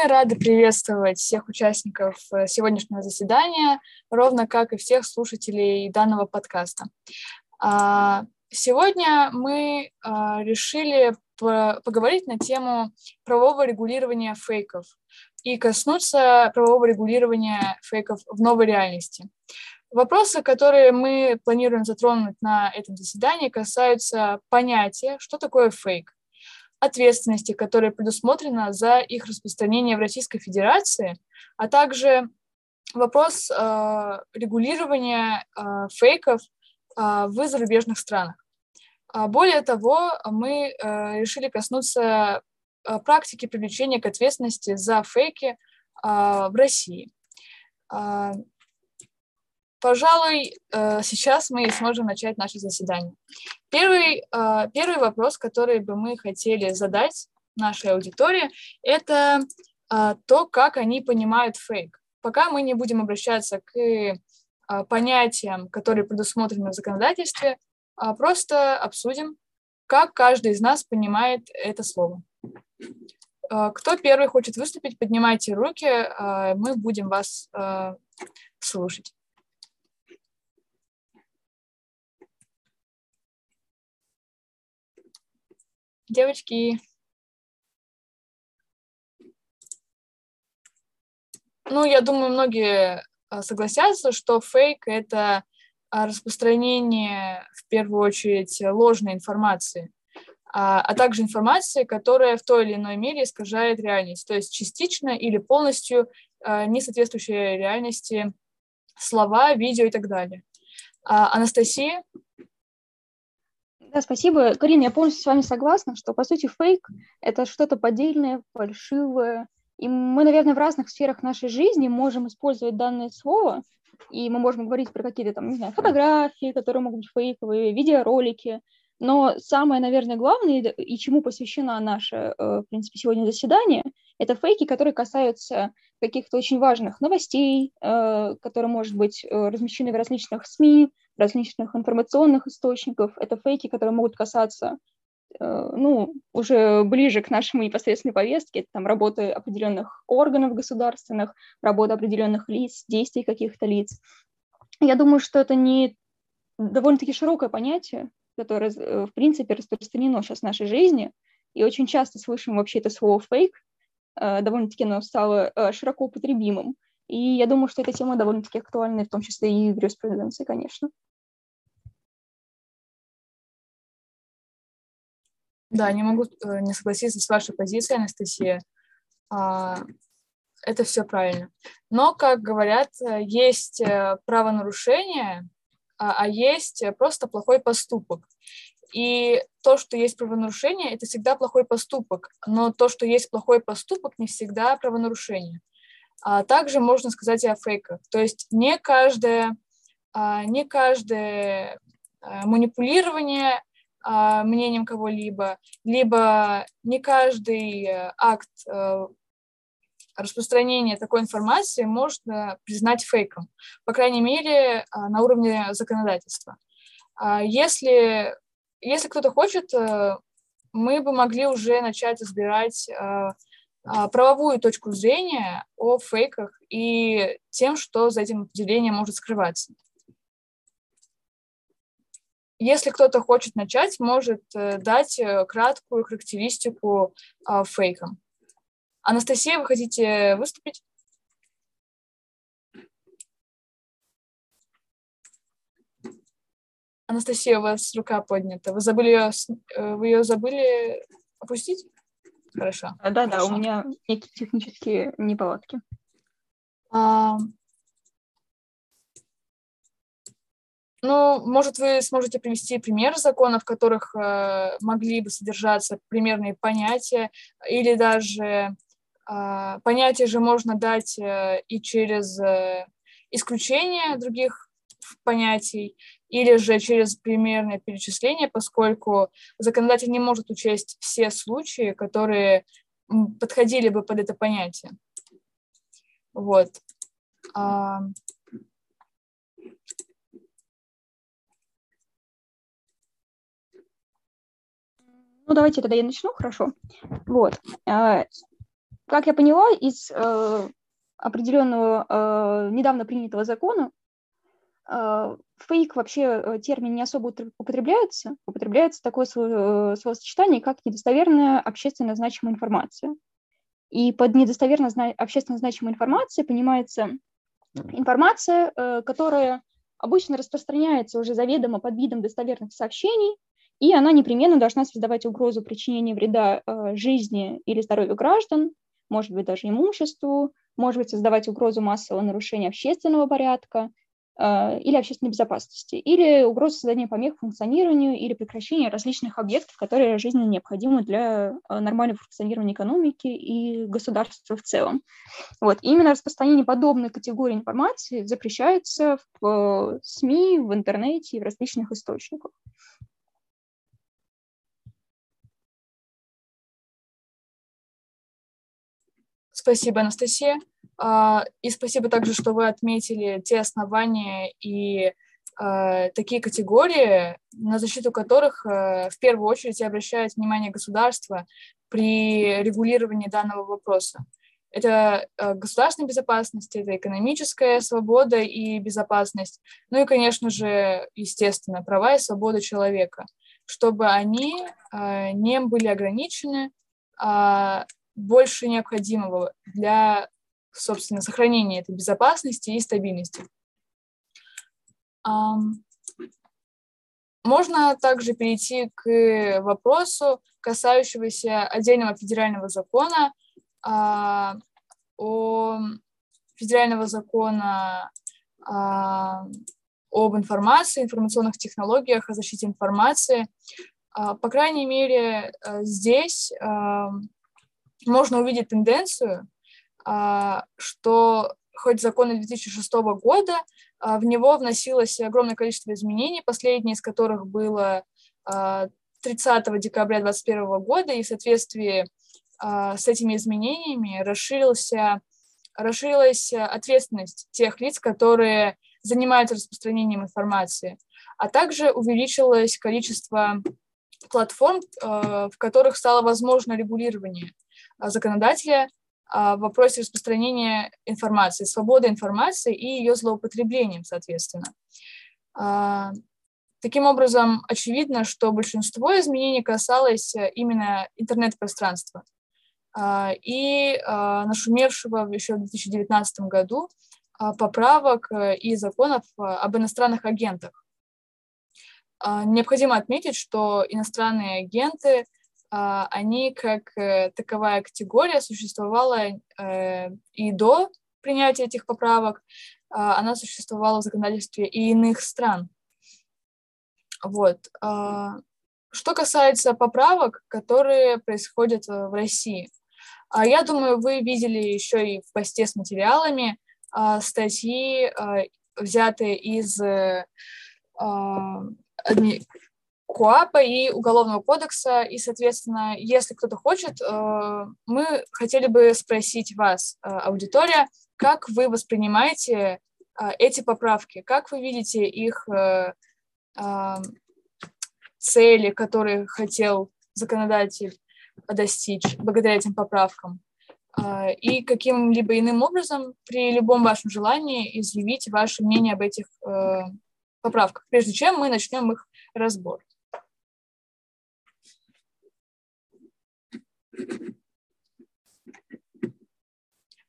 Мы рады приветствовать всех участников э, сегодняшнего заседания, ровно как и всех слушателей данного подкаста. А, сегодня мы а, решили поговорить на тему правового регулирования фейков и коснуться правового регулирования фейков в новой реальности. Вопросы, которые мы планируем затронуть на этом заседании, касаются понятия, что такое фейк, ответственности, которая предусмотрена за их распространение в Российской Федерации, а также вопрос э, регулирования э, фейков э, в зарубежных странах. А более того, мы э, решили коснуться э, практики привлечения к ответственности за фейки э, в России. Пожалуй, э, сейчас мы сможем начать наше заседание. Первый, э, первый вопрос, который бы мы хотели задать нашей аудитории, это э, то, как они понимают фейк. Пока мы не будем обращаться к понятиям, которые предусмотрены в законодательстве, а просто обсудим, как каждый из нас понимает это слово. Кто первый хочет выступить, поднимайте руки, мы будем вас слушать. Девочки. Ну, я думаю, многие а, согласятся, что фейк — это а, распространение, в первую очередь, ложной информации, а, а также информации, которая в той или иной мере искажает реальность, то есть частично или полностью не соответствующие реальности слова, видео и так далее. Анастасия, да, спасибо. Карина, я полностью с вами согласна, что, по сути, фейк — это что-то поддельное, фальшивое. И мы, наверное, в разных сферах нашей жизни можем использовать данное слово, и мы можем говорить про какие-то там, не знаю, фотографии, которые могут быть фейковые, видеоролики. Но самое, наверное, главное, и чему посвящено наше, э, в принципе, сегодня заседание, это фейки, которые касаются каких-то очень важных новостей, э, которые, может быть, э, размещены в различных СМИ, различных информационных источников. Это фейки, которые могут касаться э, ну, уже ближе к нашему непосредственной повестке, это там работы определенных органов государственных, работа определенных лиц, действий каких-то лиц. Я думаю, что это не довольно-таки широкое понятие, которое, в принципе, распространено сейчас в нашей жизни, и очень часто слышим вообще это слово «фейк», довольно-таки оно стало широко употребимым. И я думаю, что эта тема довольно-таки актуальна, в том числе и в юриспруденции, конечно. Да, не могу э, не согласиться с вашей позицией, Анастасия. А, это все правильно. Но, как говорят, э, есть э, правонарушение, а, а есть просто плохой поступок. И то, что есть правонарушение, это всегда плохой поступок. Но то, что есть плохой поступок, не всегда правонарушение. А также можно сказать и о фейках. То есть не каждое, а, не каждое манипулирование а, мнением кого-либо, либо не каждый э, акт э, распространения такой информации можно признать фейком, по крайней мере, а, на уровне законодательства. А если, если кто-то хочет, э, мы бы могли уже начать разбирать правовую точку зрения о фейках и тем, что за этим определением может скрываться. Если кто-то хочет начать, может э, дать э, краткую характеристику а, фейкам. Анастасия, вы хотите выступить? Анастасия, у вас рука поднята. Вы забыли ее, э, вы ее забыли опустить? Хорошо. Да, да, у меня некие технические неполадки. А, Ну, может, вы сможете привести пример законов, в которых э, могли бы содержаться примерные понятия, или даже э, понятия же можно дать э, и через э, исключение других понятий, или же через примерное перечисление, поскольку законодатель не может учесть все случаи, которые подходили бы под это понятие. Вот. Ну, давайте тогда я начну, хорошо. Вот. А, как я поняла, из э, определенного э, недавно принятого закона фейк вообще э, термин не особо употребляется. Употребляется такое э, словосочетание, как недостоверная общественно значимая информация. И под недостоверно зна- общественно значимой информацией понимается информация, э, которая обычно распространяется уже заведомо под видом достоверных сообщений, и она непременно должна создавать угрозу причинения вреда жизни или здоровью граждан, может быть, даже имуществу, может быть, создавать угрозу массового нарушения общественного порядка или общественной безопасности, или угрозу создания помех функционированию или прекращения различных объектов, которые жизненно необходимы для э, нормального функционирования экономики и государства в целом. Вот. И именно распространение подобной категории информации запрещается в э, СМИ, в интернете и в различных источниках. Спасибо, Анастасия. А, и спасибо также, что вы отметили те основания и а, такие категории, на защиту которых а, в первую очередь обращает внимание государство при регулировании данного вопроса. Это государственная безопасность, это экономическая свобода и безопасность, ну и, конечно же, естественно, права и свобода человека, чтобы они не были ограничены, больше необходимого для, собственно, сохранения этой безопасности и стабильности. Можно также перейти к вопросу, касающегося отдельного федерального закона а, о федерального закона а, об информации, информационных технологиях, о защите информации. А, по крайней мере, э, здесь можно увидеть тенденцию, а, что хоть закон 2006 года, а, в него вносилось огромное количество изменений, последнее из которых было 30 а, декабря 2021 года, и в соответствии с этими изменениями расширился, расширилась ответственность тех лиц, которые занимаются распространением информации, а также увеличилось количество платформ, в которых стало возможно регулирование законодателя в вопросе распространения информации, свободы информации и ее злоупотреблением, соответственно. А, таким образом, очевидно, что большинство изменений касалось э, именно интернет-пространства а, и а, нашумевшего еще в 2019 году поправок э, и законов э, об иностранных агентах. Необходимо отметить, что иностранные агенты – а, они как э, таковая категория существовала э, и до принятия этих поправок, а, она существовала в законодательстве и иных стран. Вот. А, что касается поправок, которые происходят э, в России, я думаю, вы видели еще и в посте с материалами статьи, взятые из КОАПа и Уголовного кодекса. И, соответственно, если кто-то хочет, э, мы хотели бы спросить вас, э, аудитория, как вы воспринимаете э, эти поправки, как вы видите их цели, которые хотел законодатель достичь благодаря этим поправкам, и каким-либо иным образом при любом вашем желании изъявить ваше мнение об этих поправках, прежде чем мы начнем их разбор.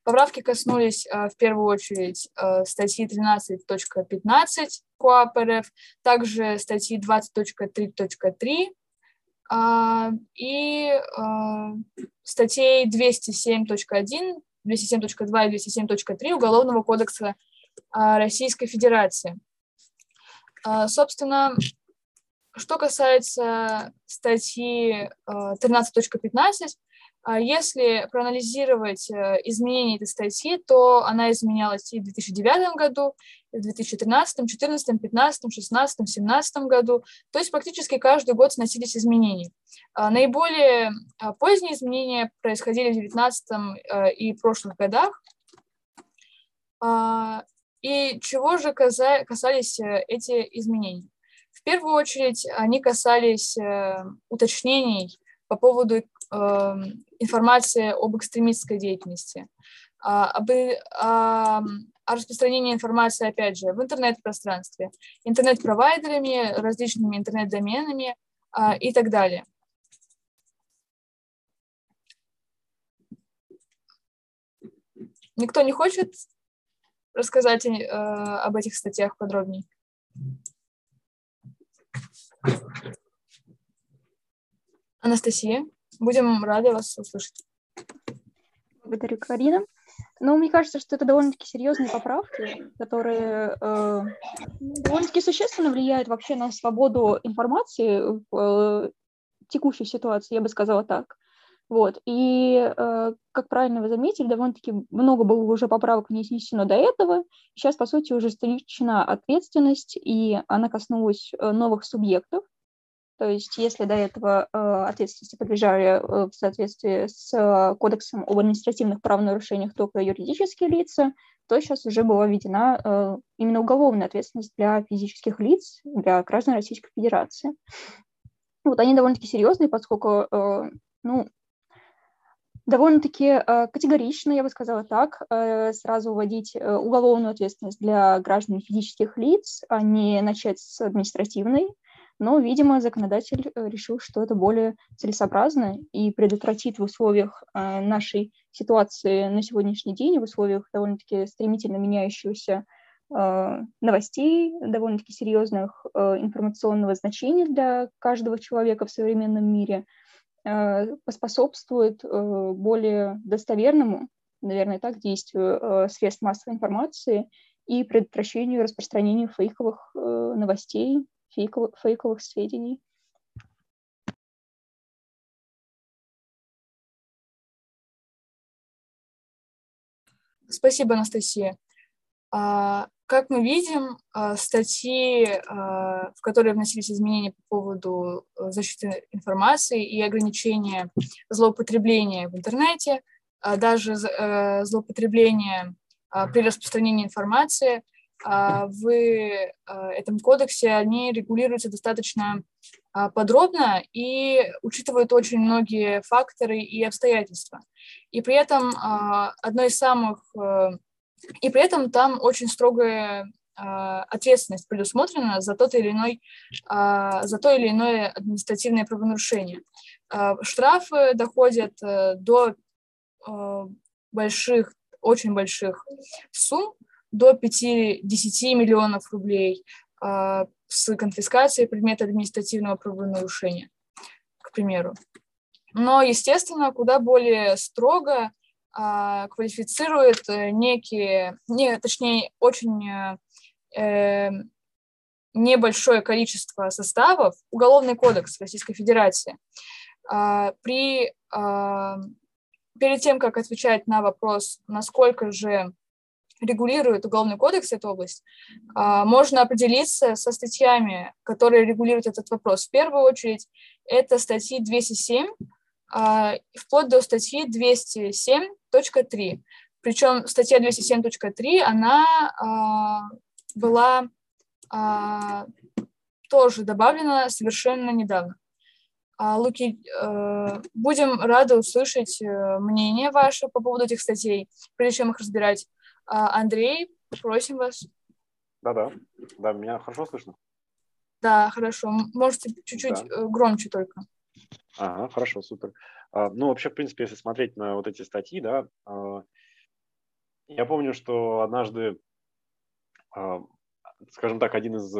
Поправки коснулись э, в первую очередь э, статьи 13.15 КОАП РФ, также статьи 20.3.3 а, и э, статей 207.1, 207.2 и 207.3 Уголовного кодекса Российской Федерации. Собственно, что касается статьи 13.15, а если проанализировать э, изменения этой статьи, то она изменялась и в 2009 году, и в 2013, 2014, 2015, 2016, 2017 году. То есть практически каждый год сносились изменения. А наиболее а, поздние изменения происходили в 2019 э, и прошлых годах. И чего же касались э, эти изменения? В первую очередь они касались уточнений по поводу э, информации об экстремистской деятельности, а, об, а, о распространении информации, опять же, в интернет-пространстве, интернет-провайдерами, различными интернет-доменами а, и так далее. Никто не хочет рассказать э, об этих статьях подробнее? Анастасия, будем рады вас услышать. Благодарю, Карина. Ну, мне кажется, что это довольно-таки серьезные поправки, которые э, довольно-таки существенно влияют вообще на свободу информации в э, текущей ситуации, я бы сказала так. Вот. И, э, как правильно вы заметили, довольно-таки много было уже поправок не снесено до этого. Сейчас, по сути, уже ужесточена ответственность, и она коснулась э, новых субъектов. То есть, если до этого э, ответственности подлежали в соответствии с Кодексом об административных правонарушениях только юридические лица, то сейчас уже была введена именно уголовная ответственность для физических лиц, для граждан Российской Федерации. Вот они довольно-таки серьезные, поскольку ну, довольно-таки э, категорично, я бы сказала так, э, сразу вводить э, уголовную ответственность для граждан физических лиц, а не начать с административной. Но, видимо, законодатель решил, что это более целесообразно и предотвратит в условиях нашей ситуации на сегодняшний день, в условиях довольно-таки стремительно меняющихся э, новостей, довольно-таки серьезных информационного значения для каждого человека в современном мире, поспособствует более достоверному, наверное, так, действию средств массовой информации и предотвращению распространения фейковых новостей фейковых, фейковых сведений. Спасибо, Анастасия. А, как мы видим, а, статьи, а, в которые вносились изменения по поводу э, защиты информации и ограничения злоупотребления в интернете, даже э, злоупотребления при распространении информации, а, в э, этом кодексе они регулируются достаточно а, подробно и учитывают очень многие факторы и обстоятельства. И при этом а, одно из самых... И при этом там очень строгая ответственность предусмотрена за тот или иной, за то или иное административное правонарушение. Штрафы доходят э, до больших, очень больших сумм, до 5-10 миллионов рублей с конфискацией предмета административного правонарушения, к примеру. Но, естественно, куда более строго квалифицирует некие, не, точнее, очень э, небольшое количество составов Уголовный кодекс Российской Федерации. Э, при, э, перед тем, как отвечать на вопрос, насколько же регулирует Уголовный кодекс эту область, а, можно определиться со статьями, которые регулируют этот вопрос. В первую очередь, это статьи 207, а, вплоть до статьи 207.3. Причем статья 207.3, она а, была тоже добавлена совершенно недавно. Луки, э, будем рады услышать э, мнение ваше по поводу этих статей, прежде чем их разбирать. А, Андрей, просим вас. Да-да, да, меня хорошо слышно? Да, хорошо. Можете чуть-чуть да. Э, громче только. Ага, хорошо, супер. А, ну, вообще, в принципе, если смотреть на вот эти статьи, да, а, я помню, что однажды, скажем так, один из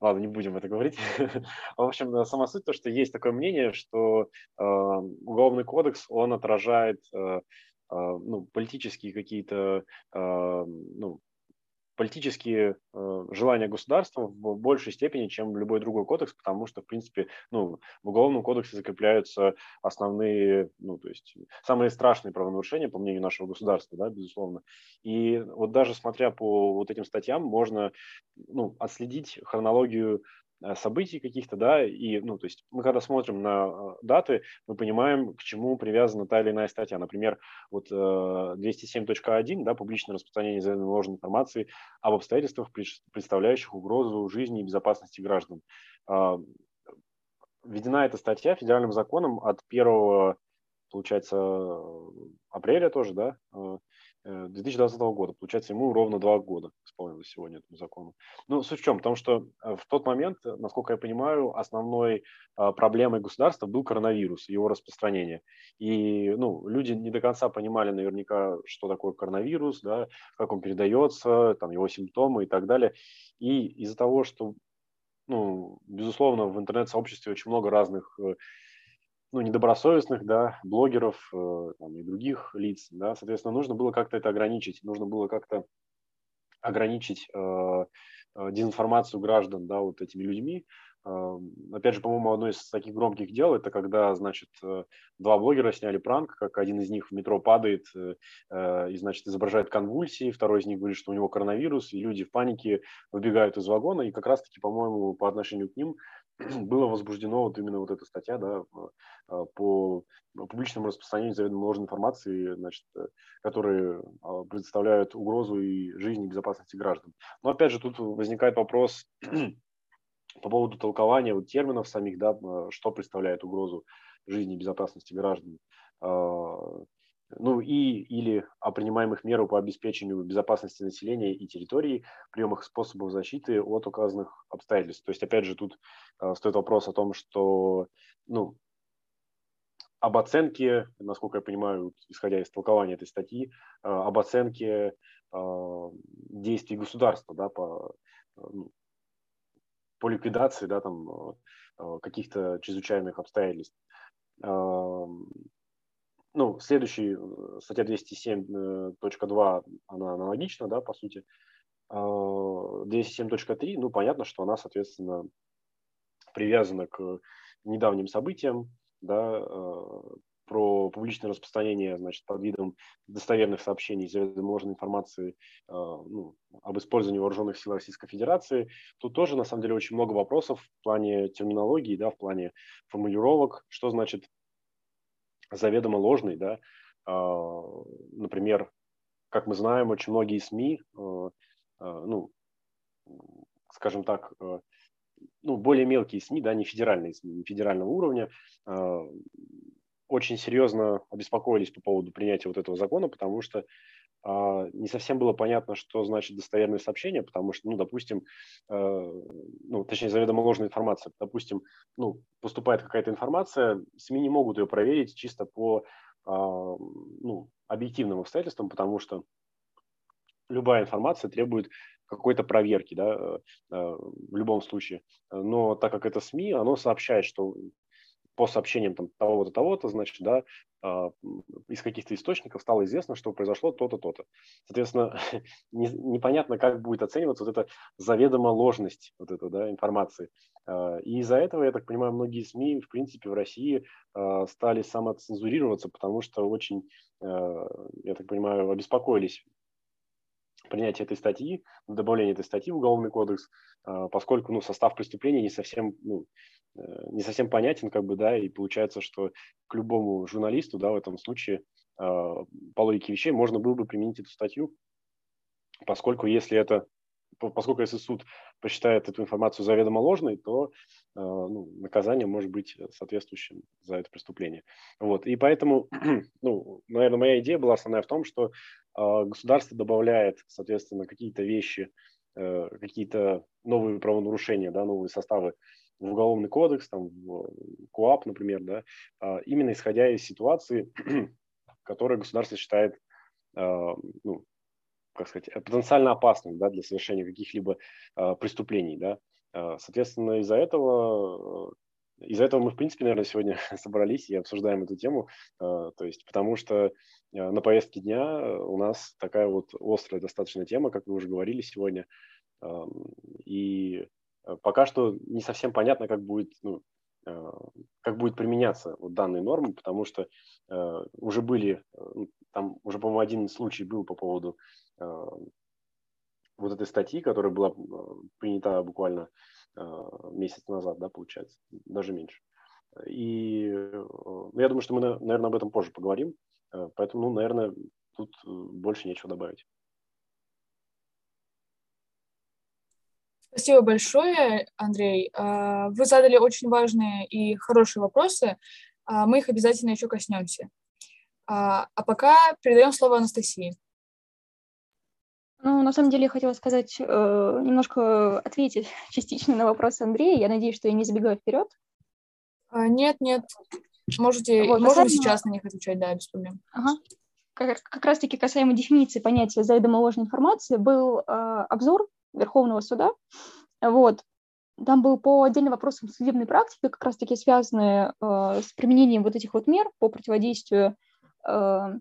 Ладно, не будем это говорить. в общем, сама суть то, что есть такое мнение, что уголовный кодекс, он отражает а, ну, политические какие-то а, ну, политические э, желания государства в большей степени, чем любой другой кодекс, потому что, в принципе, ну, в Уголовном кодексе закрепляются основные, ну, то есть самые страшные правонарушения, по мнению нашего государства, да, безусловно. И вот даже смотря по вот этим статьям, можно, ну, отследить хронологию событий каких-то, да, и, ну, то есть мы когда смотрим на э, даты, мы понимаем, к чему привязана та или иная статья. Например, вот 207.1, да, публичное распространение заявленной ложной информации об обстоятельствах, представляющих угрозу жизни и безопасности граждан. А, введена эта статья федеральным законом от 1, получается, апреля тоже, да, 2020 э, года. Получается, ему ровно два года исполнилось сегодня этому закону. Ну, суть в чем? Потому что э, в тот момент, насколько я понимаю, основной э, проблемой государства был коронавирус, его распространение. И ну, люди не до конца понимали наверняка, что такое коронавирус, да, как он передается, там, его симптомы и так далее. И из-за того, что, ну, безусловно, в интернет-сообществе очень много разных ну, недобросовестных, да, блогеров э, там, и других лиц, да, соответственно, нужно было как-то это ограничить, нужно было как-то ограничить э, э, дезинформацию граждан, да, вот этими людьми. Э, опять же, по-моему, одно из таких громких дел, это когда, значит, э, два блогера сняли пранк, как один из них в метро падает э, э, и, значит, изображает конвульсии, второй из них говорит, что у него коронавирус, и люди в панике выбегают из вагона, и как раз-таки, по-моему, по отношению к ним было возбуждено вот именно вот эта статья да, а, по публичному распространению заведомо ложной информации, значит, э, которые а, представляют угрозу и жизни и безопасности граждан. Но опять же тут возникает вопрос по поводу толкования вот терминов самих, да, что представляет угрозу жизни и безопасности граждан. Ну и или о принимаемых мерах по обеспечению безопасности населения и территории, приемах способов защиты от указанных обстоятельств. То есть, опять же, тут э, стоит вопрос о том, что ну, об оценке, насколько я понимаю, исходя из толкования этой статьи, э, об оценке э, действий государства да, по, ну, по ликвидации да, там, каких-то чрезвычайных обстоятельств. Ну, следующий, э, статья 207.2, э, она аналогична, да, по сути. 207.3, а, ну, понятно, что она, соответственно, привязана к недавним событиям, да, э, про публичное распространение, значит, под видом достоверных сообщений, заведомо ложной информации ну, об использовании вооруженных сил Российской Федерации. Тут тоже, на самом деле, очень много вопросов в плане терминологии, да, в плане формулировок, что значит заведомо ложный, да, а, например, как мы знаем, очень многие СМИ, а, а, ну, скажем так, ну, более мелкие СМИ, да, не федеральные СМИ, не федерального уровня, очень серьезно обеспокоились по поводу принятия вот этого закона, потому что не совсем было понятно, что значит достоверное сообщение, потому что, ну, допустим, э, ну, точнее, заведомо ложная информация. Допустим, ну, поступает какая-то информация, СМИ не могут ее проверить чисто по а, ну, объективным обстоятельствам, потому что любая информация требует какой-то проверки, да, э, э, в любом случае. Но так как это СМИ, оно сообщает, что по сообщениям там, того-то, того-то, значит, да, э, из каких-то источников стало известно, что произошло то-то, то-то. Соответственно, не, непонятно, как будет оцениваться вот эта заведомо ложность вот этой да, информации. Э, и из-за этого, я так понимаю, многие СМИ, в принципе, в России э, стали самоцензурироваться, потому что очень, я так понимаю, обеспокоились принятие этой статьи, добавление этой статьи в Уголовный кодекс, поскольку ну, состав преступления не совсем ну, Э, не совсем понятен, как бы, да, и получается, что к любому журналисту, да, в этом случае а, по логике вещей можно было бы применить эту статью, поскольку если это, поскольку если суд посчитает эту информацию заведомо ложной, то а, ну, наказание может быть соответствующим за это преступление. Вот. И поэтому, ну, наверное, моя идея была основная в том, что а, государство добавляет, соответственно, какие-то вещи, э, какие-то новые правонарушения, да, новые составы в уголовный кодекс, там, в КУАП, например, да, а, именно исходя из ситуации, которую государство считает, ну, как сказать, потенциально опасным да, для совершения каких-либо а, преступлений. Да. Соответственно, из-за этого из-за этого мы, в принципе, наверное, сегодня собрались и обсуждаем эту тему, то есть потому что на повестке дня у нас такая вот острая достаточно тема, как вы уже говорили сегодня, и Э, пока что не совсем понятно, как будет, ну, э, как будет применяться вот данные нормы, потому что э, уже были, ну, там уже, по-моему, один случай был по поводу вот этой статьи, которая была принята буквально месяц назад, да, получается, даже меньше. И ну, я думаю, что мы, наверное, об этом позже поговорим, поэтому, ну, наверное, тут больше нечего добавить. Спасибо большое, Андрей. Вы задали очень важные и хорошие вопросы. Мы их обязательно еще коснемся. А пока передаем слово Анастасии. Ну, на самом деле, я хотела сказать, э, немножко ответить частично на вопрос Андрея. Я надеюсь, что я не забегаю вперед. Нет, нет. Можете, вот, можем касаемо... сейчас на них отвечать, да, без проблем. Ага. Как, как раз-таки касаемо дефиниции понятия заведомо ложной информации был э, обзор Верховного суда. Вот. Там был по отдельным вопросам судебной практики, как раз-таки связанные э, с применением вот этих вот мер по противодействию, э,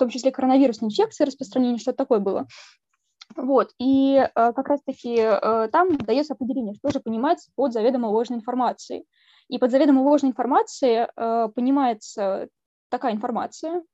том числе коронавирусной инфекции, распространения, что-то такое было. Вот, и э, как раз-таки э, там дается определение, что же понимается под заведомо ложной информацией. И под заведомо ложной информацией э, понимается такая информация,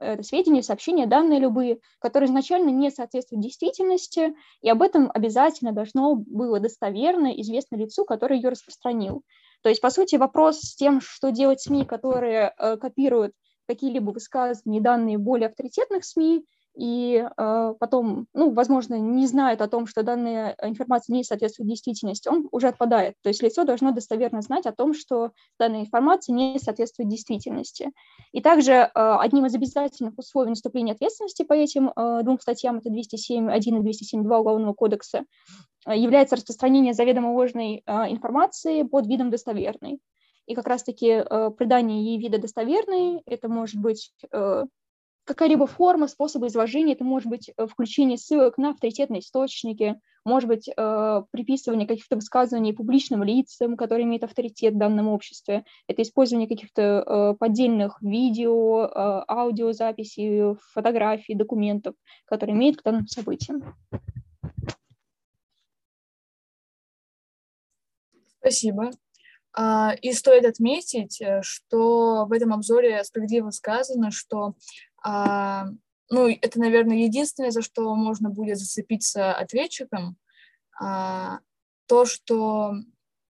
это сведения, сообщения, данные любые, которые изначально не соответствуют действительности, и об этом обязательно должно было достоверно известно лицу, который ее распространил. То есть, по сути, вопрос с тем, что делать СМИ, которые э, копируют какие-либо высказывания, данные более авторитетных СМИ, и э, потом, ну, возможно, не знает о том, что данная информация не соответствует действительности, он уже отпадает. То есть лицо должно достоверно знать о том, что данная информация не соответствует действительности. И также э, одним из обязательных условий наступления ответственности по этим э, двум статьям, это 207.1 и 207.2 Уголовного кодекса, э, является распространение заведомо ложной э, информации под видом достоверной. И как раз-таки э, придание ей вида достоверной, это может быть э, какая-либо форма, способы изложения, это может быть э, включение ссылок на авторитетные источники, может быть приписывание каких-то высказываний публичным лицам, которые имеют авторитет в данном обществе, это использование каких-то поддельных видео, аудиозаписей, фотографий, документов, которые имеют к данным событиям. Спасибо. А, и стоит отметить, э, что в этом обзоре справедливо сказано, что а, ну, это, наверное, единственное, за что можно будет зацепиться ответчиком, а, то, что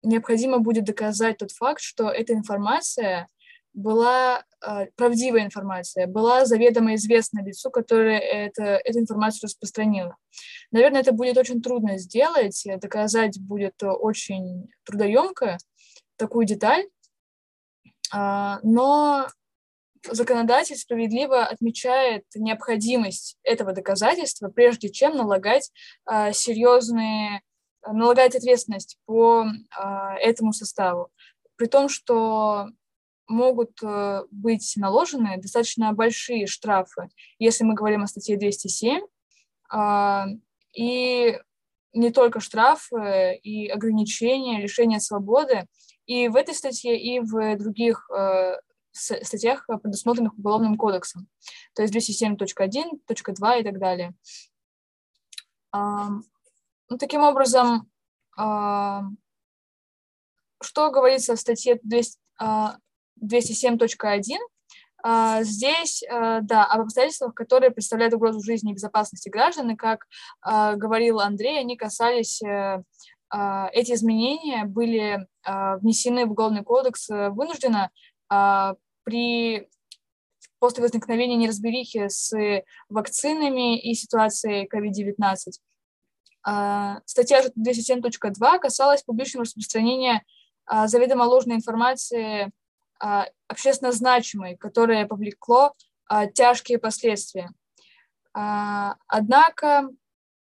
необходимо будет доказать тот факт, что эта информация была правдивая информация, была заведомо известна лицу, которое это, эту информацию распространило. Наверное, это будет очень трудно сделать, доказать будет очень трудоемко такую деталь, но законодатель справедливо отмечает необходимость этого доказательства, прежде чем налагать э, серьезные, налагать ответственность по э, этому составу. При том, что могут э, быть наложены достаточно большие штрафы, если мы говорим о статье 207, э, и не только штрафы и ограничения, лишения свободы, и в этой статье, и в других э, статьях, э, предусмотренных Уголовным кодексом, то есть 207.1, .2 и так далее. Ну, таким образом, что говорится в статье 207.1, а, Здесь, э, да, об обстоятельствах, которые представляют угрозу жизни и безопасности граждан, и как а, говорил Андрей, они касались, а, эти изменения были внесены в Уголовный кодекс вынужденно при после возникновения неразберихи с вакцинами и ситуацией COVID-19. А, статья 207.2 касалась публичного распространения а, заведомо ложной информации а, общественно значимой, которая повлекло тяжкие последствия. Однако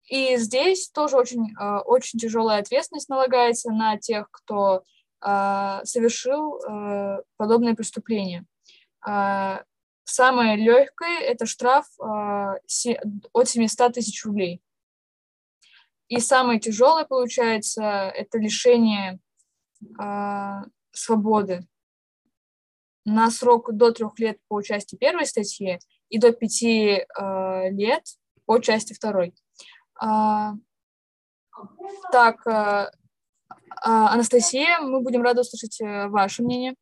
и здесь тоже очень, очень тяжелая ответственность налагается на тех, кто а, совершил а, подобное преступление. Самое легкое – это штраф от 700 тысяч рублей. И самое тяжелое, получается, это лишение свободы на срок до трех лет по части первой статьи и до пяти лет по части второй. Так, а, Анастасия, мы будем рады услышать э, ваше мнение.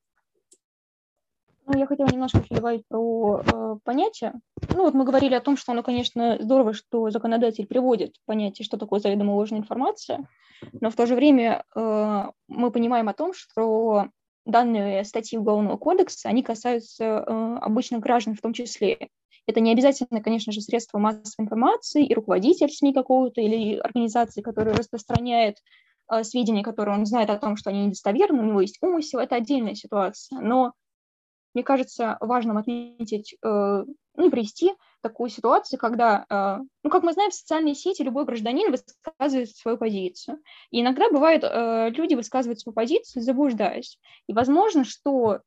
Ну, я хотела немножко еще добавить про э, понятие. Ну, вот мы говорили о том, что оно, конечно, здорово, что законодатель приводит понятие, что такое заведомо ложная информация, но в то же время э, мы понимаем о том, что данные статьи Уголовного кодекса, они касаются э, обычных граждан в том числе. Это не обязательно, конечно же, средства массовой информации и руководитель СМИ какого-то или организации, которая распространяет э, сведения, которые он знает о том, что они недостоверны, у него есть умысел, это отдельная ситуация. Но мне кажется важным отметить, э, ну привести такую ситуацию, когда, э, ну, как мы знаем, в социальные сети любой гражданин высказывает свою позицию. И иногда бывает, э, люди высказывают свою позицию, заблуждаясь. И возможно, что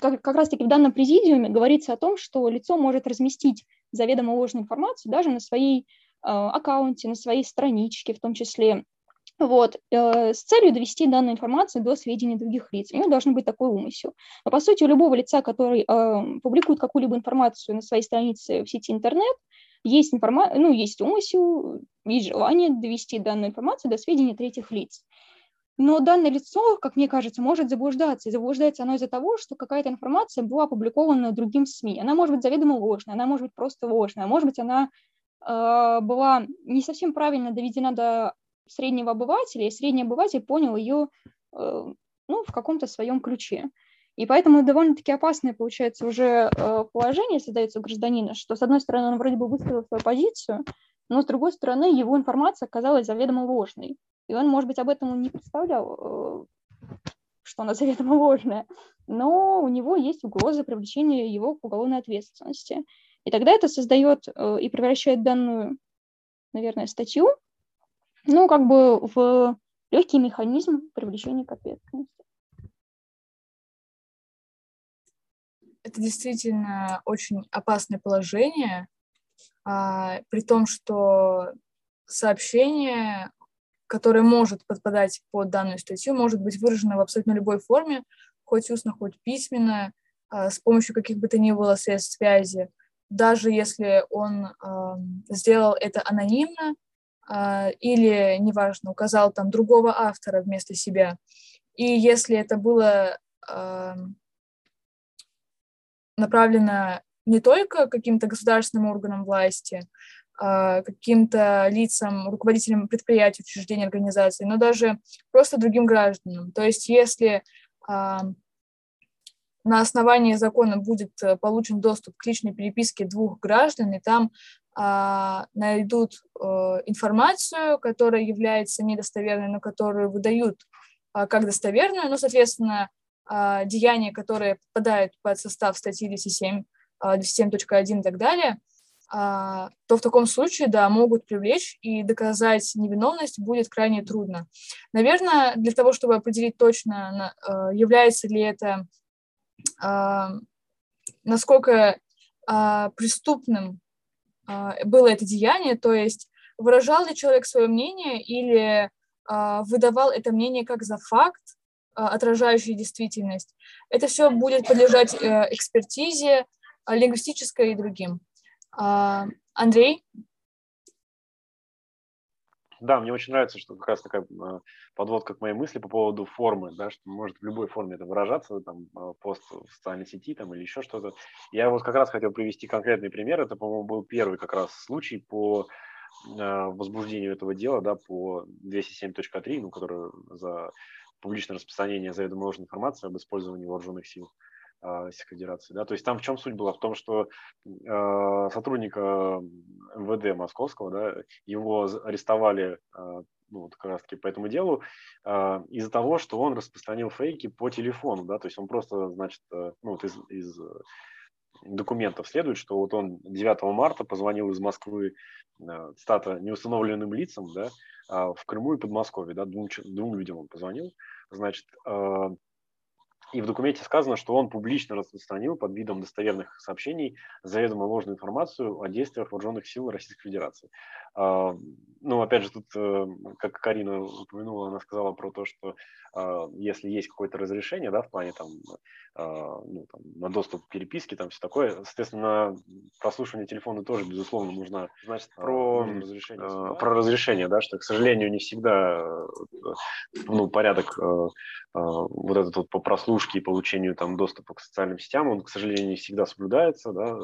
как, как раз-таки в данном президиуме говорится о том, что лицо может разместить заведомо ложную информацию даже на своей аккаунте, на своей страничке, в том числе вот, э, с целью довести данную информацию до сведений других лиц. У него должен быть такой умысел. Но, по сути, у любого лица, который э, публикует какую-либо информацию на своей странице в сети интернет, есть, информа... ну, есть умысел, есть желание довести данную информацию до сведений третьих лиц. Но данное лицо, как мне кажется, может заблуждаться. И заблуждается оно из-за того, что какая-то информация была опубликована другим СМИ. Она может быть заведомо ложная, она может быть просто ложная, может быть, она э, была не совсем правильно доведена до среднего обывателя, и средний обыватель понял ее э, ну, в каком-то своем ключе. И поэтому довольно-таки опасное, получается, уже э, положение создается у гражданина, что, с одной стороны, он вроде бы высказал свою позицию, но, с другой стороны, его информация оказалась заведомо ложной. И он, может быть, об этом не представлял, э, что она заведомо ложная, но у него есть угроза привлечения его к уголовной ответственности. И тогда это создает и превращает данную, наверное, статью ну, как бы в легкий механизм привлечения к ответственности. Это действительно очень опасное положение, а, при том, что сообщение, которое может подпадать под данную статью, может быть выражено в абсолютно любой форме, хоть устно, хоть письменно, а, с помощью каких бы то ни было средств связи, даже если он сделал это анонимно, а, или, неважно, указал там другого автора вместо себя. И если это было направлено не только каким-то государственным органам власти, каким-то лицам, руководителям предприятий, учреждений, организаций, но даже просто другим гражданам. То есть если на основании закона будет э, получен доступ к личной переписке двух граждан, и там а, найдут а, информацию, которая является недостоверной, но которую выдают а, как достоверную, ну, соответственно, а, деяния, которые попадают под состав статьи 207, а, 207.1 и так далее, а, то в таком случае, да, могут привлечь и доказать невиновность будет крайне трудно. Наверное, для того, чтобы определить точно, а, является ли это, а, насколько а, преступным а, было это деяние, то есть выражал ли человек свое мнение или а, выдавал это мнение как за факт, а, отражающий действительность. Это все будет подлежать э, экспертизе, лингвистической и другим. Андрей? Да, мне очень нравится, что как раз такая подводка к моей мысли по поводу формы, да, что может в любой форме это выражаться, там, пост в социальной сети там, или еще что-то. Я вот как раз хотел привести конкретный пример. Это, по-моему, был первый как раз случай по возбуждению этого дела, да, по 207.3, ну, который за публичное распространение заведомо ложной информации об использовании вооруженных сил. Российской Федерации. Да? То есть там в чем суть была? В том, что э, сотрудника МВД Московского, да, его арестовали э, ну, вот как раз таки по этому делу э, из-за того, что он распространил фейки по телефону. Да? То есть он просто, значит, э, ну, вот из, из документов следует, что вот он 9 марта позвонил из Москвы, э, цитата, неустановленным лицам, да, э, в Крыму и Подмосковье, да, двум, двум людям он позвонил, значит, э, и в документе сказано, что он публично распространил под видом достоверных сообщений заведомо ложную информацию о действиях вооруженных сил Российской Федерации. А, ну, опять же, тут, э, как Карина упомянула, она сказала про то, что а, если есть какое-то разрешение, да, в плане там, а, ну, там, на доступ к переписке, там все такое, соответственно, прослушивание телефона тоже, безусловно, нужно. Значит, про разрешение, про разрешение, да, что, к сожалению, не всегда э, ну, порядок э, вот этот вот по прослушке и получению там доступа к социальным сетям, он, к сожалению, не всегда соблюдается, да,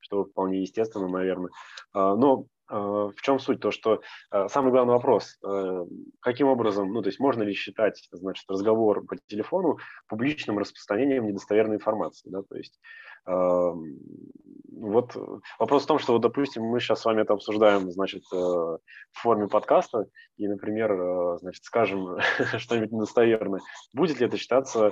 что вполне естественно, наверное. Но в чем суть? То, что самый главный вопрос, каким образом, ну, то есть можно ли считать, значит, разговор по телефону публичным распространением недостоверной информации, да, то есть вот вопрос в том, что, вот, допустим, мы сейчас с вами это обсуждаем, значит, в форме подкаста, и, например, значит, скажем что-нибудь недостоверное. Будет ли это считаться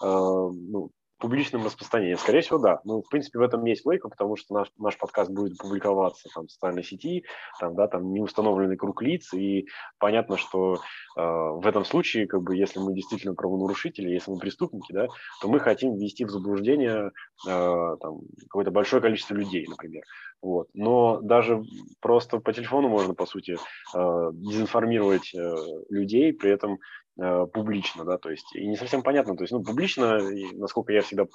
ну, публичным распространением? Скорее всего, да. Ну, в принципе, в этом есть логика, потому что наш, наш подкаст будет публиковаться там, в социальной сети, там, да, там неустановленный круг лиц, и понятно, что э, в этом случае, как бы, если мы действительно правонарушители, если мы преступники, да, то мы хотим ввести в заблуждение э, там, какое-то большое количество людей, например. Вот. Но даже просто по телефону можно, по сути, э, дезинформировать э, людей, при этом публично, да, то есть и не совсем понятно, то есть, ну, публично, насколько я всегда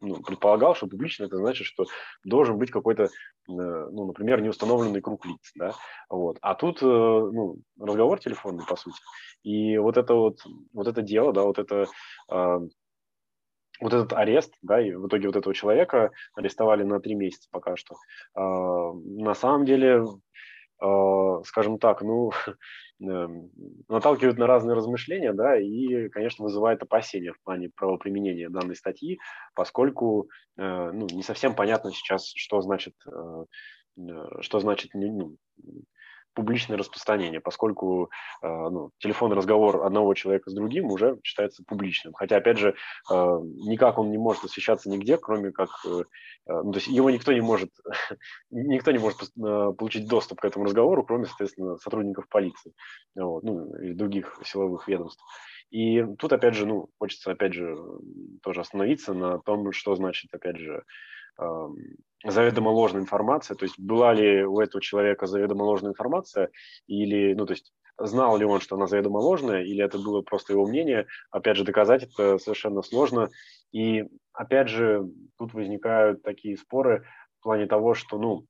ну, предполагал, что публично это значит, что должен быть какой-то, э, ну, например, неустановленный круг лиц, да, вот, а тут, э, ну, разговор телефонный, по сути, и вот это вот, вот это дело, да, вот это вот этот арест, да, и в итоге вот этого человека арестовали на три месяца пока что. На самом деле, скажем так, ну, наталкивает на разные размышления, да, и, конечно, вызывает опасения в плане правоприменения данной статьи, поскольку э, ну, не совсем понятно сейчас, что значит, э, э, что значит ну, публичное распространение, поскольку э, ну, телефонный разговор одного человека с другим уже считается публичным. Хотя, опять же, э, никак он не может освещаться нигде, кроме как, э, ну, то есть его никто не может, никто не может получить доступ к этому разговору, кроме, соответственно, сотрудников полиции, вот, ну, и других силовых ведомств. И тут, опять же, ну, хочется, опять же, тоже остановиться на том, что значит, опять же, заведомо ложная информация, то есть была ли у этого человека заведомо ложная информация, или, ну, то есть знал ли он, что она заведомо ложная, или это было просто его мнение, опять же, доказать это совершенно сложно, и, опять же, тут возникают такие споры в плане того, что, ну,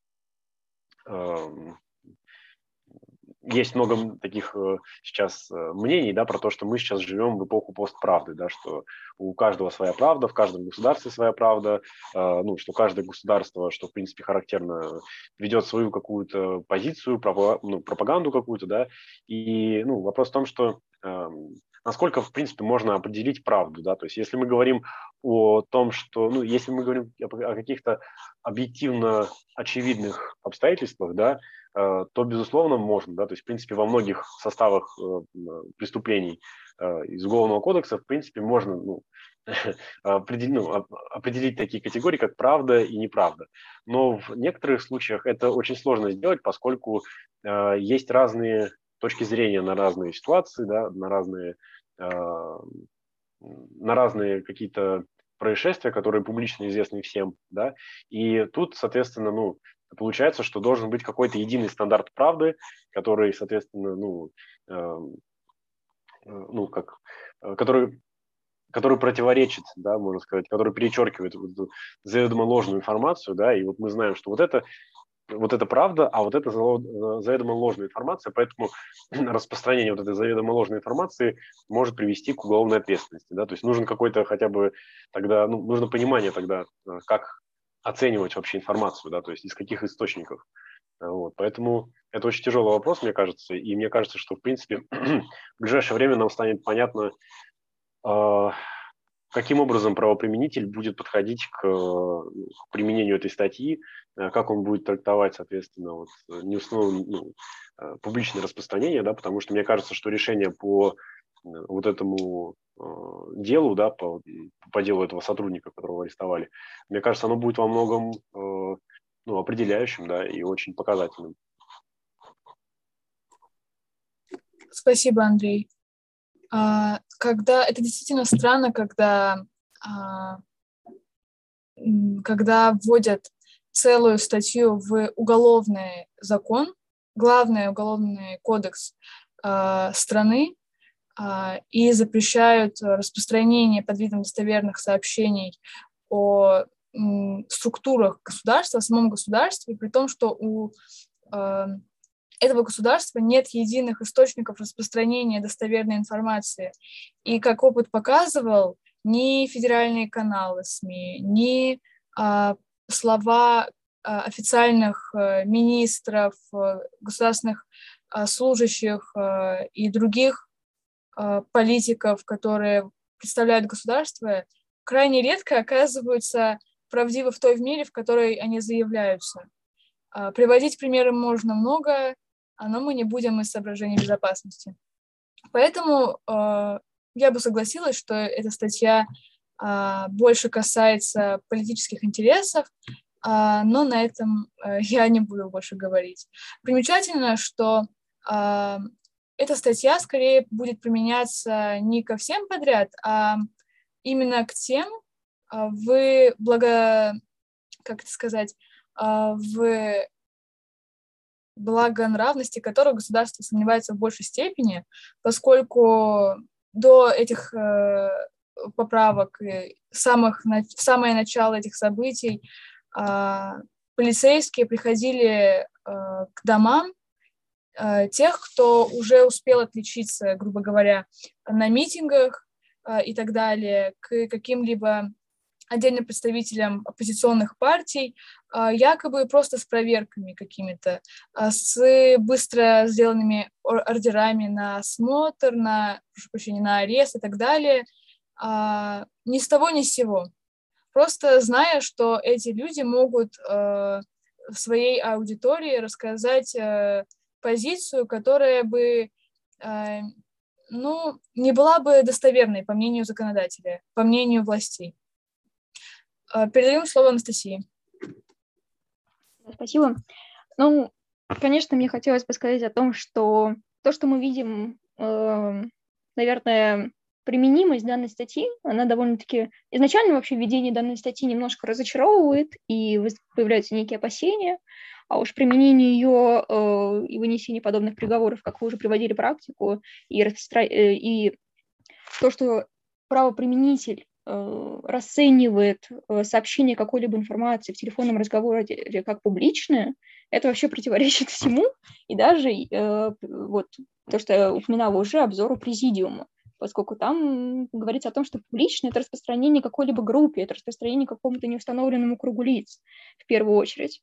есть много таких э, сейчас э, мнений, да, про то, что мы сейчас живем в эпоху постправды, да, что у каждого своя правда, в каждом государстве своя правда, э, ну, что каждое государство, что, в принципе, характерно, ведет свою какую-то позицию, ну, пропаганду какую-то, да, и, ну, вопрос в том, что эм, насколько, в принципе, можно определить правду, да, то есть если мы говорим о том, что, ну, если мы говорим о каких-то объективно очевидных обстоятельствах, да, то, безусловно, можно. Да? То есть, в принципе, во многих составах э, преступлений э, из Уголовного кодекса, в принципе, можно ну, определить, ну, определить такие категории, как правда и неправда. Но в некоторых случаях это очень сложно сделать, поскольку есть разные точки зрения на разные ситуации, да, на разные, на разные какие-то происшествия, которые публично известны всем, да, и тут, соответственно, ну, получается, что должен быть какой-то единый стандарт правды, который, соответственно, ну, эм, э, ну как, э, который, который противоречит, да, можно сказать, который перечеркивает вот эту заведомо ложную информацию, да, и вот мы знаем, что вот это вот это правда, а вот это э, заведомо ложная информация, поэтому распространение вот этой заведомо ложной информации может привести к уголовной ответственности, да, то есть нужен какой-то хотя бы тогда, ну, нужно понимание тогда, э, как оценивать вообще информацию, да, то есть из каких источников. Вот, поэтому это очень тяжелый вопрос, мне кажется, и мне кажется, что, в принципе, в ближайшее время нам станет понятно, э, каким образом правоприменитель будет подходить к, к применению этой статьи, э, как он будет трактовать, соответственно, вот, неустановленное ну, э, публичное распространение, да, потому что мне кажется, что решение по вот этому э, делу, да, по, по делу этого сотрудника, которого арестовали, мне кажется, оно будет во многом э, ну, определяющим, да, и очень показательным. Спасибо, Андрей. А, когда это действительно странно, когда а, когда вводят целую статью в уголовный закон, главный уголовный кодекс э, страны, а, и запрещают распространение под видом достоверных сообщений о структурах государства, о самом государстве, при том, что у а, этого государства нет единых источников распространения достоверной информации. И как опыт показывал, ни федеральные каналы СМИ, ни а, слова официальных министров, государственных служащих и других политиков, которые представляют государство, крайне редко оказываются правдивы в той мере, в которой они заявляются. Приводить примеры можно много, но мы не будем из соображений безопасности. Поэтому я бы согласилась, что эта статья а, больше касается политических интересов, а, но на этом а, я не буду больше говорить. Примечательно, что а, эта статья скорее будет применяться не ко всем подряд, а именно к тем, а, в благо, как это сказать, а, в благонравности которого государство сомневается в большей степени, поскольку до этих э, поправок, самых, в самое начало этих событий э, полицейские приходили э, к домам тех, кто уже успел отличиться, грубо говоря, на митингах э, и так далее, к каким-либо отдельным представителям оппозиционных партий, а, якобы просто с проверками какими-то, с быстро сделанными ордерами на осмотр, на, прошу прощения, на арест и так далее, а, ни с того ни с сего. Просто зная, что эти люди могут в своей аудитории рассказать позицию, которая бы ну, не была бы достоверной, по мнению законодателя, по мнению властей. Передаем слово Анастасии. Спасибо. Ну, конечно, мне хотелось бы сказать о том, что то, что мы видим, э, наверное, применимость данной статьи, она довольно-таки... Изначально вообще введение данной статьи немножко разочаровывает, и появляются некие опасения, а уж применение ее э, и вынесение подобных приговоров, как вы уже приводили практику, и, распростра... э, и то, что правоприменитель Э, расценивает э, сообщение какой-либо информации в телефонном разговоре как публичное, это вообще противоречит всему, и даже э, вот то, что я упоминала уже, обзору президиума, поскольку там говорится о том, что публичное – это распространение какой-либо группе, это распространение какому-то неустановленному кругу лиц в первую очередь.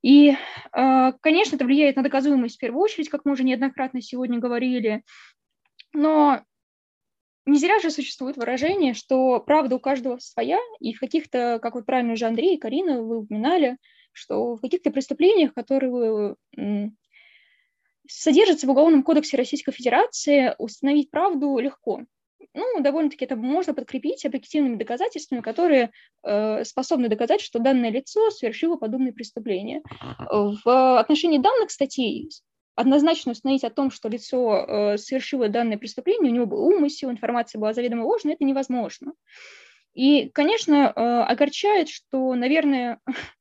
И, конечно, это влияет на доказуемость в первую очередь, как мы уже неоднократно сегодня говорили, но не зря же существует выражение, что правда у каждого своя, и в каких-то, как вот правильно же Андрей и Карина вы упоминали, что в каких-то преступлениях, которые содержатся в Уголовном кодексе Российской Федерации, установить правду легко. Ну, довольно-таки это можно подкрепить объективными доказательствами, которые э, способны доказать, что данное лицо совершило подобные преступления. В отношении данных статей однозначно установить о том, что лицо э, совершило данное преступление, у него был умысел, информация была заведомо ложной, это невозможно. И, конечно, э, огорчает, что, наверное,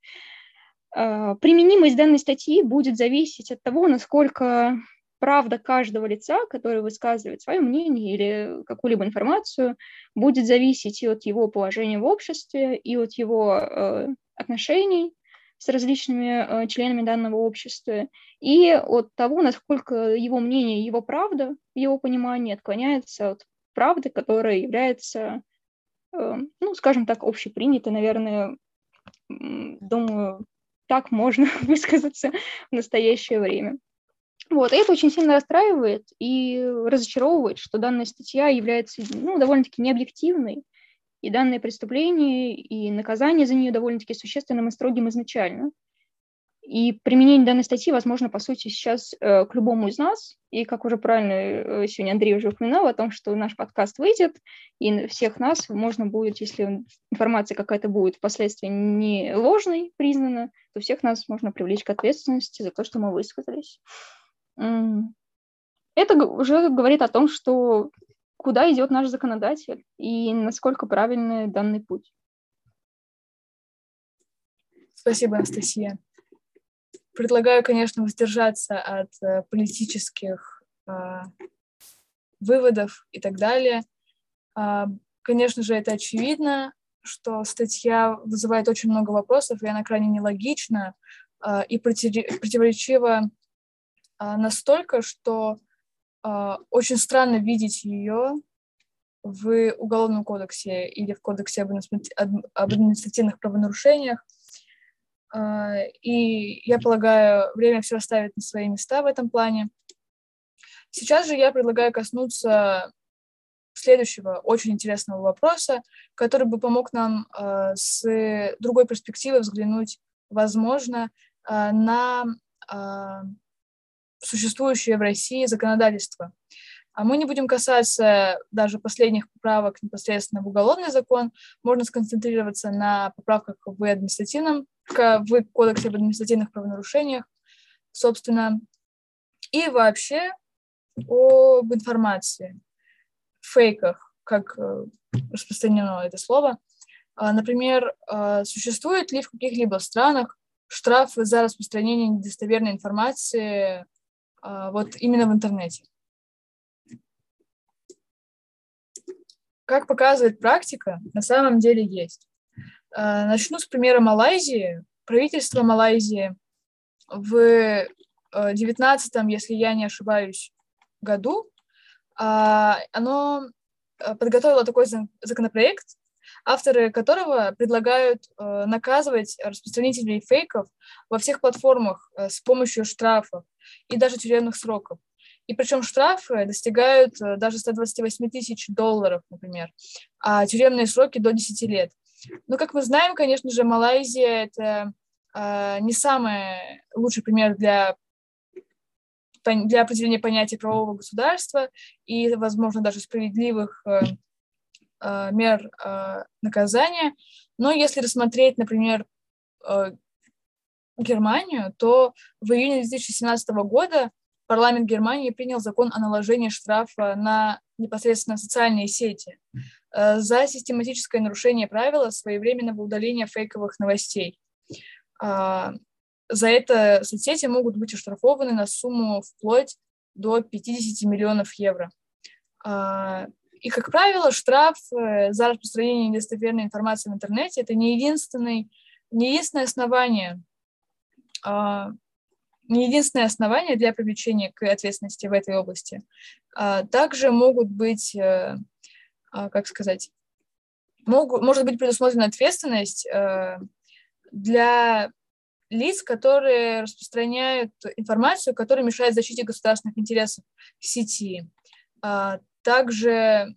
применимость данной статьи будет зависеть от того, насколько правда каждого лица, который высказывает свое мнение или какую-либо информацию, будет зависеть и от его положения в обществе, и от его э, отношений с различными э, членами данного общества, и от того, насколько его мнение, его правда, его понимание отклоняется от правды, которая является, э, ну, скажем так, общепринятой, наверное, думаю, так можно высказаться в настоящее время. Вот, и это очень сильно расстраивает и разочаровывает, что данная статья является ну, довольно-таки необъективной, и данное преступление, и наказание за нее довольно-таки существенным и строгим изначально. И применение данной статьи возможно, по сути, сейчас э, к любому из нас. И, как уже правильно э, сегодня Андрей уже упоминал, о том, что наш подкаст выйдет, и всех нас можно будет, если информация какая-то будет впоследствии не ложной признана, то всех нас можно привлечь к ответственности за то, что мы высказались. Это уже говорит о том, что куда идет наш законодатель и насколько правильный данный путь. Спасибо, Анастасия. Предлагаю, конечно, воздержаться от э, политических э, выводов и так далее. Э, конечно же, это очевидно, что статья вызывает очень много вопросов, и она крайне нелогична э, и противоречива настолько, что а, очень странно видеть ее в Уголовном кодексе или в Кодексе об административных правонарушениях. И я полагаю, время все расставит на свои места в этом плане. Сейчас же я предлагаю коснуться следующего очень интересного вопроса, который бы помог нам э, с другой перспективы взглянуть, возможно, э, на э, существующее в России законодательство. А мы не будем касаться даже последних поправок непосредственно в уголовный закон. Можно сконцентрироваться на поправках в административном, в Кодексе об административных правонарушениях, собственно, и вообще об информации фейках, как э, распространено это слово. А, например, а, существует ли в каких-либо странах штрафы за распространение недостоверной информации а, вот именно в интернете? Как показывает практика, на самом деле есть. Начну с примера Малайзии. Правительство Малайзии в 19 если я не ошибаюсь, году а, оно э, подготовило такой законопроект, авторы которого предлагают э, наказывать распространителей фейков во всех платформах э, с помощью штрафов и даже тюремных сроков. И причем штрафы достигают даже 128 тысяч долларов, например, а тюремные сроки до 10 лет. Но, как мы знаем, конечно же, Малайзия – это не самый лучший пример для для определения понятия правового государства и, возможно, даже справедливых э, э, мер э, наказания. Но если рассмотреть, например, Германию, то в июне 2017 года парламент Германии принял закон о наложении штрафа на непосредственно социальные сети за систематическое нарушение правила своевременного удаления фейковых новостей. А, за это соцсети могут быть оштрафованы на сумму вплоть до 50 миллионов евро. А, и, как правило, штраф э, за распространение недостоверной информации в интернете – это не, единственный, не единственное основание, а, не единственное основание для привлечения к ответственности в этой области. Также могут быть, э, как сказать, могут, может быть предусмотрена ответственность э, для лиц, которые распространяют информацию, которая мешает защите государственных интересов в сети. А, также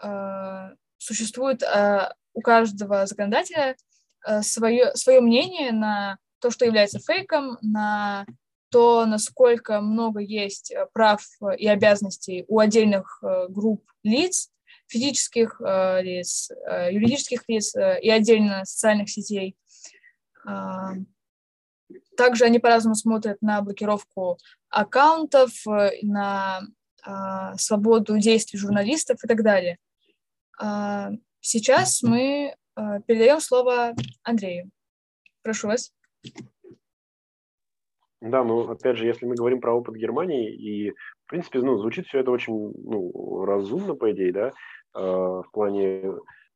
а, существует а, у каждого законодателя свое, свое мнение на то, что является фейком, на то, насколько много есть прав и обязанностей у отдельных групп лиц, физических лиц, юридических лиц и отдельно социальных сетей. Также они по-разному смотрят на блокировку аккаунтов, э, на а, свободу действий журналистов и так далее. А, сейчас мы а, передаем слово Андрею. Прошу вас. Да, ну, опять же, если мы говорим про опыт Германии, и, в принципе, ну, звучит все это очень ну, разумно, по идее, да, э, в плане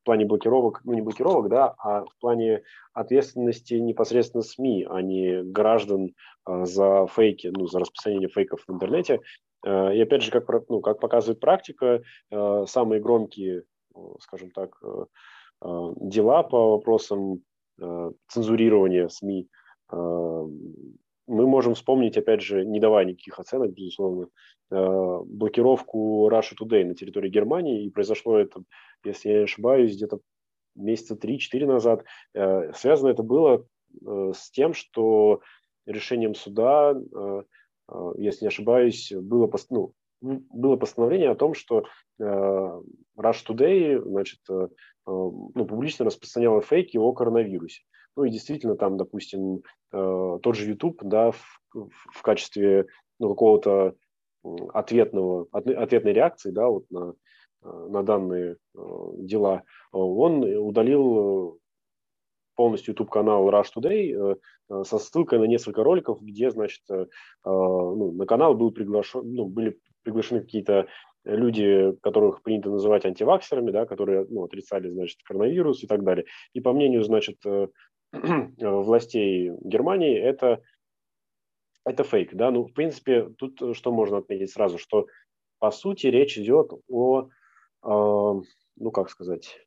плане блокировок, ну не блокировок, да, а в плане ответственности непосредственно СМИ, а не граждан э, за фейки, ну, за распространение фейков в интернете. Э, и опять же, как, ну, как показывает практика, э, самые громкие, скажем так, дела по вопросам цензурирования СМИ мы можем вспомнить, опять же, не давая никаких оценок, безусловно, блокировку Russia Today на территории Германии, и произошло это если я не ошибаюсь, где-то месяца 3-4 назад. Э, связано это было э, с тем, что решением суда, э, если не ошибаюсь, было, ну, было постановление о том, что Rush Today значит, ну, публично распространяла фейки о коронавирусе. Ну и действительно там, допустим, тот же YouTube да, в, в качестве ну, какого-то ответного, ответной реакции да, вот на Э, на данные э, дела, он удалил э, полностью YouTube-канал Rush Today со ссылкой на несколько роликов, где, значит, ну, на канал был приглашен, ну, были приглашены какие-то люди, которых принято называть антиваксерами, да, которые ну, отрицали, значит, коронавирус и так далее. И по мнению, значит, властей Германии, это, это фейк. Да? Ну, в принципе, тут что можно отметить сразу, что по сути речь идет о ну как сказать,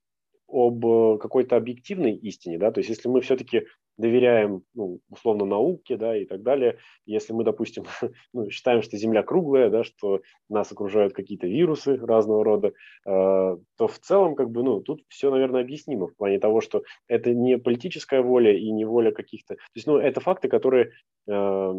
об э, какой-то объективной истине, да, то есть если мы все-таки доверяем, ну, условно, науке, да, и так далее, если мы, допустим, ну, считаем, что Земля круглая, да, что нас окружают какие-то вирусы разного рода, э, то в целом, как бы, ну, тут все, наверное, объяснимо в плане того, что это не политическая воля и не воля каких-то, то есть, ну, это факты, которые э,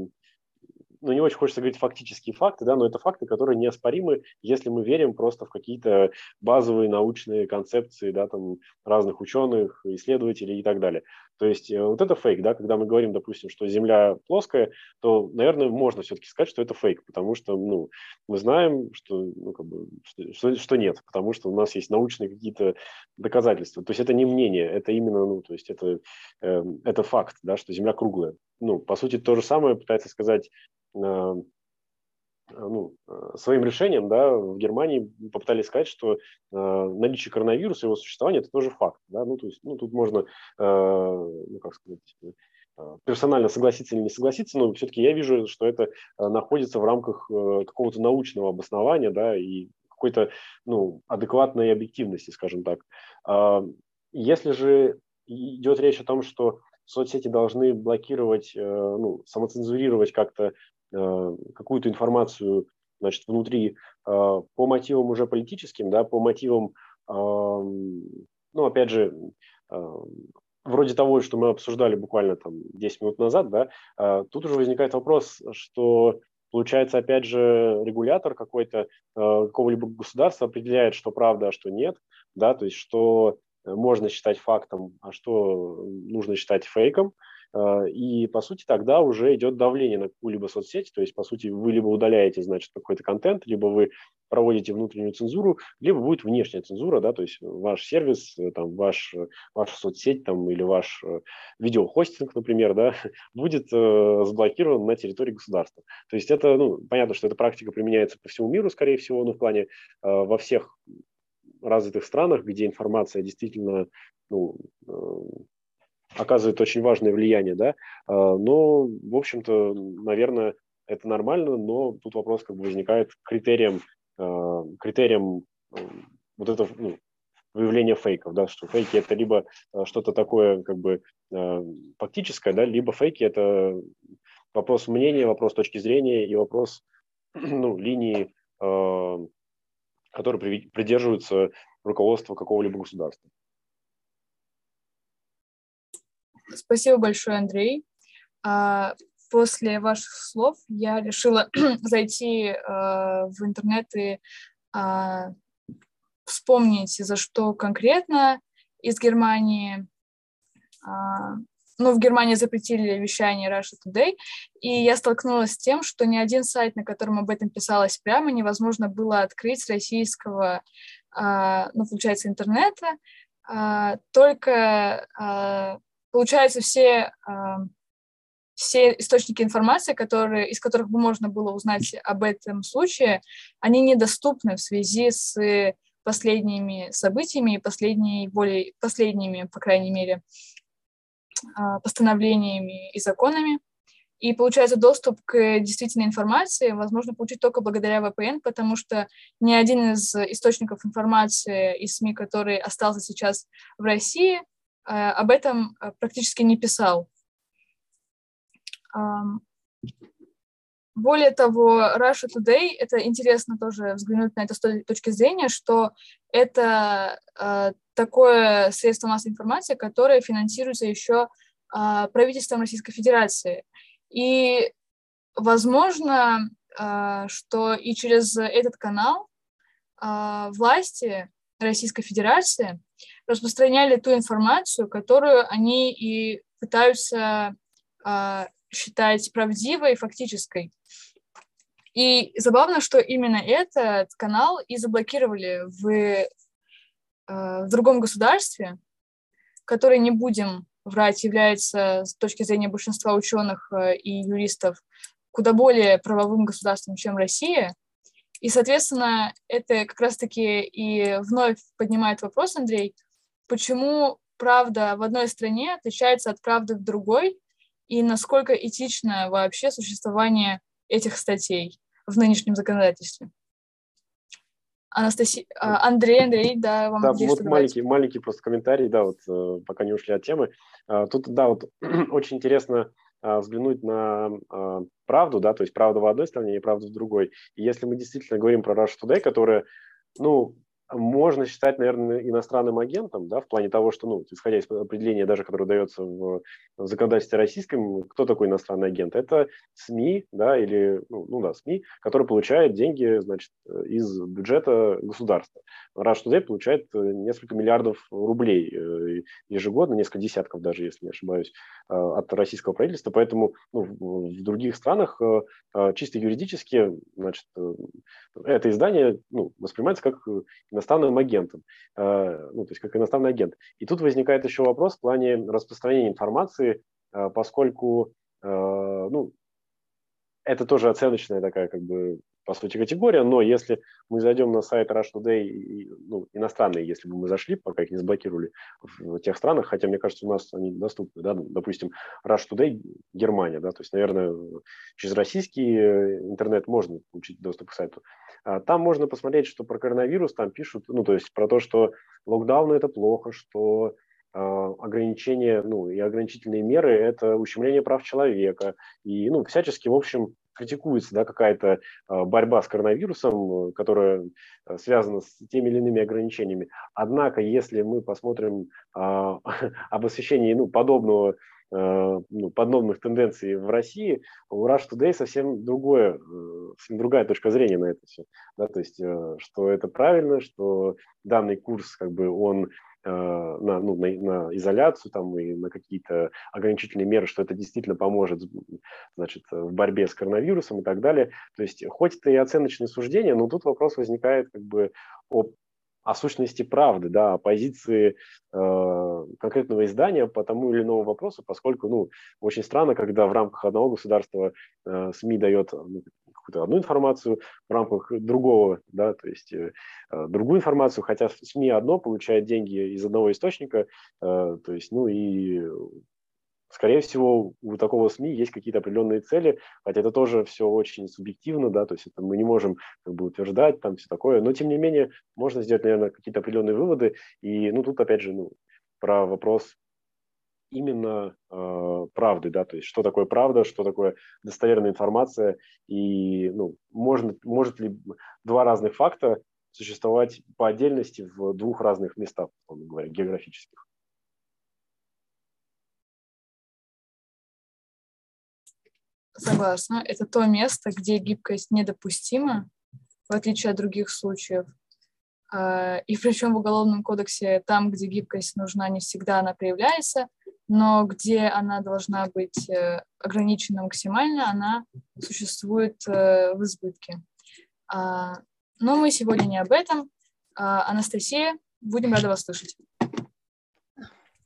ну, не очень хочется говорить фактические факты, да, но это факты, которые неоспоримы, если мы верим просто в какие-то базовые научные концепции, да, там, разных ученых, исследователей и так далее. То есть э, вот это фейк, да, когда мы говорим, допустим, что Земля плоская, то, наверное, можно все-таки сказать, что это фейк, потому что, ну, мы знаем, что, ну, как бы, что, что нет, потому что у нас есть научные какие-то доказательства. То есть это не мнение, это именно, ну, то есть это, э, это факт, да, что Земля круглая. Ну, по сути, то же самое пытается сказать Э, ну, э, своим решением да, в Германии попытались сказать, что э, наличие коронавируса, его существование – это тоже факт. Да? Ну, то есть, ну, тут можно, э, ну, как сказать, э, персонально согласиться или не согласиться, но все-таки я вижу, что это находится в рамках какого-то научного обоснования да, и какой-то ну, адекватной объективности, скажем так. А, если же идет речь о том, что соцсети должны блокировать, ну, самоцензурировать как-то Э, какую-то информацию значит, внутри э, по мотивам уже политическим, да, по мотивам, ну, опять же, э, вроде того, что мы обсуждали буквально там 10 минут назад, да, тут уже возникает вопрос, что получается, опять же, регулятор какой-то какого-либо государства определяет, что правда, а что нет, да, то есть что можно считать фактом, а что нужно считать фейком, Э, и, по сути, тогда уже идет давление на какую-либо соцсеть. То есть, по сути, вы либо удаляете, значит, какой-то контент, либо вы проводите внутреннюю цензуру, либо будет внешняя цензура, да, то есть ваш сервис, э, там, ваш, э, ваша соцсеть там, или ваш видеохостинг, например, да, будет э, заблокирован на территории государства. То есть это, ну, понятно, что эта практика применяется по всему миру, скорее всего, ну, в плане э, во всех развитых странах, где информация действительно ну, оказывает очень важное влияние, да, а, но, в общем-то, наверное, это нормально, но тут вопрос как бы возникает критерием, а, критерием э, вот это ну, выявление фейков, да, что фейки это либо а, что-то такое как бы фактическое, да, либо фейки это вопрос мнения, вопрос точки зрения и вопрос ну, линии, которые придерживаются руководства какого-либо государства. Спасибо большое, Андрей. А, после ваших слов я решила зайти а, в интернет и а, вспомнить, за что конкретно из Германии. Ну, в Германии запретили вещание Russia Today, и я столкнулась с тем, что ни один сайт, на котором об этом писалось прямо, невозможно было открыть с российского, ну, получается, интернета, только получается, все, а, все источники информации, которые, из которых бы можно было узнать об этом случае, они недоступны в связи с последними событиями и последней, более, последними, по крайней мере, а, постановлениями и законами. И получается, доступ к действительной информации возможно получить только благодаря VPN, потому что ни один из источников информации из СМИ, который остался сейчас в России, об этом э, практически не писал. Более того, Russia Today, это интересно тоже взглянуть на это с той точки зрения, что это э, такое средство массовой информации, которое финансируется еще э, правительством Российской Федерации. И возможно, э, что и через этот канал э, власти Российской Федерации распространяли ту информацию, которую они и пытаются э, считать правдивой и фактической. И забавно, что именно этот канал и заблокировали в, э, в другом государстве, который, не будем врать, является с точки зрения большинства ученых э, и юристов куда более правовым государством, чем Россия, и, соответственно, это как раз-таки и вновь поднимает вопрос, Андрей, почему правда в одной стране отличается от правды в другой, и насколько этично вообще существование этих статей в нынешнем законодательстве? Анастасия, а, Андрей, Андрей, да, вам Да, вот маленький, маленький просто комментарий, да, вот э, пока не ушли от темы. А, тут, да, вот очень интересно а, взглянуть на правду, да, то есть правду в одной стране и правду в другой. И если мы действительно говорим про Russia Today, которая, ну, можно считать, наверное, иностранным агентом, да, в плане того, что, ну, исходя из определения даже, которое дается в, законодательстве российском, кто такой иностранный агент? Это СМИ, да, или, ну, ну да, СМИ, который получает деньги, значит, из бюджета государства. Rush Today получает э, несколько миллиардов рублей э, ежегодно, несколько десятков даже, если не ошибаюсь, э, от российского правительства, поэтому ну, в других странах чисто юридически, значит, это издание ну, воспринимается как иностранным агентом, э, ну, то есть как иностранный агент. И тут возникает еще вопрос в плане распространения информации, э, поскольку, э, ну, это тоже оценочная такая, как бы, по сути, категория, но если мы зайдем на сайт Rush Today, ну, иностранные, если бы мы зашли, пока их не заблокировали в тех странах, хотя, мне кажется, у нас они доступны, да, допустим, Rush Today, Германия, да, то есть, наверное, через российский интернет можно получить доступ к сайту. А, там можно посмотреть, что про коронавирус там пишут, ну, то есть про то, что локдаун – это плохо, что ограничения, ну, и ограничительные меры – это ущемление прав человека. И, ну, всячески, в общем, критикуется, да, какая-то а, борьба с коронавирусом, которая связана с теми или иными ограничениями. Однако, если мы посмотрим а, об освещении, ну, подобного Э, ну, подобных тенденций в России, у Rush Today совсем другое, э, совсем другая точка зрения на это все. Да, то есть, э, что это правильно, что данный курс, как бы, он на, ну, на, на изоляцию там, и на какие-то ограничительные меры, что это действительно поможет значит, в борьбе с коронавирусом и так далее. То есть хоть это и оценочные суждения, но тут вопрос возникает как бы о о сущности правды, да, о позиции э, конкретного издания по тому или иному вопросу, поскольку, ну, очень странно, когда в рамках одного государства э, СМИ дает ну, какую-то одну информацию, в рамках другого, да, то есть э, э другую информацию, хотя СМИ одно получает деньги из одного источника, э, то есть, ну, и Скорее всего, у такого СМИ есть какие-то определенные цели, хотя это тоже все очень субъективно, да, то есть это мы не можем как бы утверждать там все такое, но тем не менее можно сделать, наверное, какие-то определенные выводы. И, ну, тут опять же, ну, про вопрос именно э, правды, да, то есть что такое правда, что такое достоверная информация, и, ну, можно, может ли два разных факта существовать по отдельности в двух разных местах, условно говоря, географических. Согласна. Это то место, где гибкость недопустима, в отличие от других случаев. А, и причем в Уголовном кодексе там, где гибкость нужна, не всегда она проявляется, но где она должна быть э, ограничена максимально, она существует э, в избытке. А, но мы сегодня не об этом. А, Анастасия, будем рады вас слышать.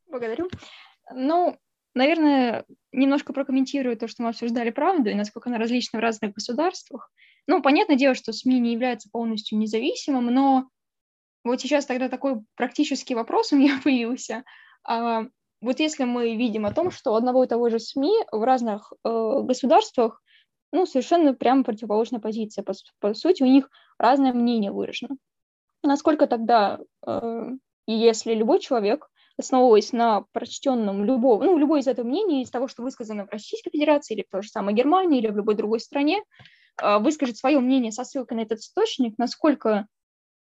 Благодарю. Ну, наверное, немножко прокомментирую то, что мы обсуждали правду и насколько она различна в разных государствах. Ну, понятное дело, что СМИ не являются полностью независимым, но вот сейчас тогда такой практический вопрос у меня появился. Вот если мы видим о том, что одного и того же СМИ в разных э, государствах ну, совершенно прямо противоположная позиция. По, по сути, у них разное мнение выражено. Насколько тогда, э, если любой человек основываясь на прочтенном любого, ну, любое из этого мнения, из того, что высказано в Российской Федерации или в той же самой Германии или в любой другой стране, а, выскажет свое мнение со ссылкой на этот источник, насколько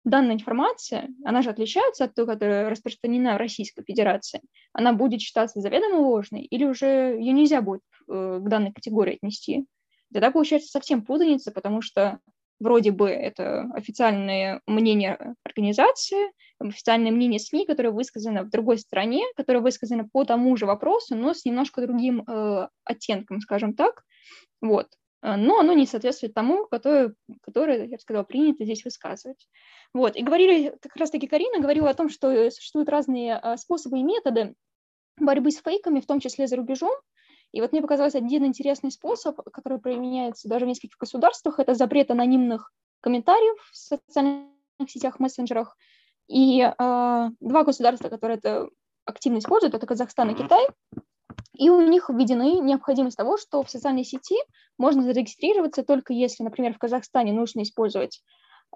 данная информация, она же отличается от той, которая распространена в Российской Федерации, она будет считаться заведомо ложной или уже ее нельзя будет э, к данной категории отнести. Тогда получается совсем путаница, потому что вроде бы это официальное мнение организации, официальное мнение СМИ, которое высказано в другой стране, которое высказано по тому же вопросу, но с немножко другим э, оттенком, скажем так. Вот. Э, но оно не соответствует тому, которое, которое, я бы сказала, принято здесь высказывать. Вот. И говорили, как раз-таки Карина говорила о том, что существуют разные э, способы и методы борьбы с фейками, в том числе за рубежом. И вот мне показалось один интересный способ, который применяется даже в нескольких государствах, это запрет анонимных комментариев в социальных сетях, мессенджерах. И э, два государства, которые это активно используют, это Казахстан и Китай. И у них введены необходимость того, что в социальной сети можно зарегистрироваться только если, например, в Казахстане нужно использовать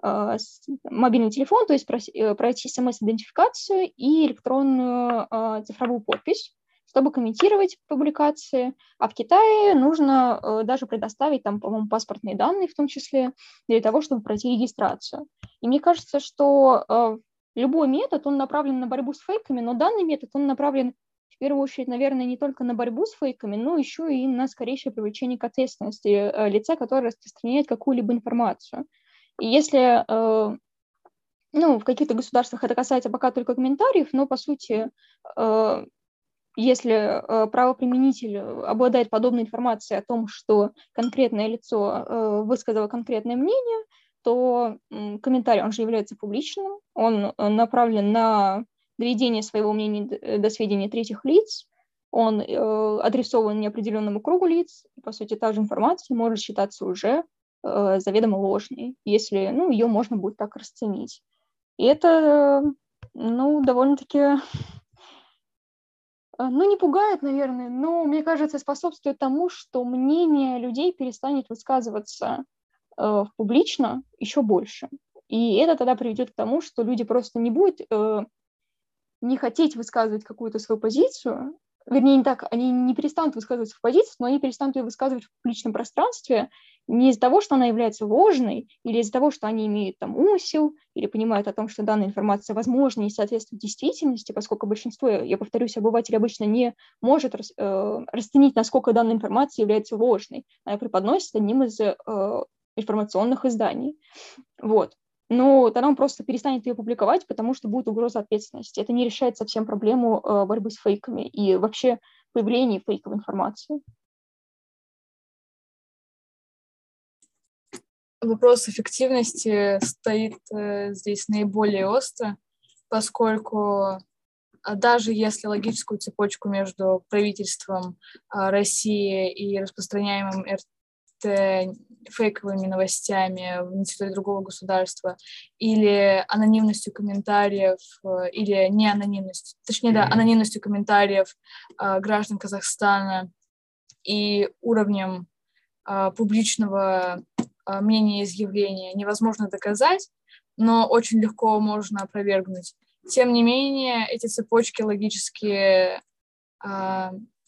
э, мобильный телефон, то есть пройти смс-идентификацию и электронную цифровую подпись чтобы комментировать публикации. А в Китае нужно э, даже предоставить там, по-моему, паспортные данные в том числе для того, чтобы пройти регистрацию. И мне кажется, что э, любой метод, он направлен на борьбу с фейками, но данный метод, он направлен первую очередь, наверное, не только на борьбу с фейками, но еще и на скорейшее привлечение к ответственности э, лица, которое распространяет какую-либо информацию. И если э, ну, в каких-то государствах это касается пока только комментариев, но, по сути, э, если правоприменитель обладает подобной информацией о том, что конкретное лицо высказало конкретное мнение, то комментарий, он же является публичным, он направлен на доведение своего мнения до сведения третьих лиц, он э, адресован неопределенному кругу лиц, и, по сути, та же информация может считаться уже э, заведомо ложной, если ну, ее можно будет так расценить. И это, ну, довольно-таки а, ну, не пугает, наверное, но, мне кажется, способствует тому, что мнение людей перестанет высказываться э, публично еще больше. И это тогда приведет к тому, что люди просто не будут э, не хотеть высказывать какую-то свою позицию, вернее, не так, они не перестанут высказываться в позиции, но они перестанут ее высказывать в публичном пространстве не из-за того, что она является ложной, или из-за того, что они имеют там умысел, или понимают о том, что данная информация, возможно, не соответствует действительности, поскольку большинство, я повторюсь, обыватель обычно не может рас, э, расценить, насколько данная информация является ложной. Она преподносится одним из э, информационных изданий. Вот но тогда он просто перестанет ее публиковать, потому что будет угроза ответственности. Это не решает совсем проблему э, борьбы с фейками и вообще появления фейковой информации. Вопрос эффективности стоит э, здесь наиболее остро, поскольку а даже если логическую цепочку между правительством э, России и распространяемым фейковыми новостями на территории другого государства или анонимностью комментариев э, или не анонимностью, точнее, да, анонимностью комментариев э, граждан Казахстана и уровнем э, публичного мнения изъявления невозможно доказать, но очень легко можно опровергнуть. Тем не менее, эти цепочки логически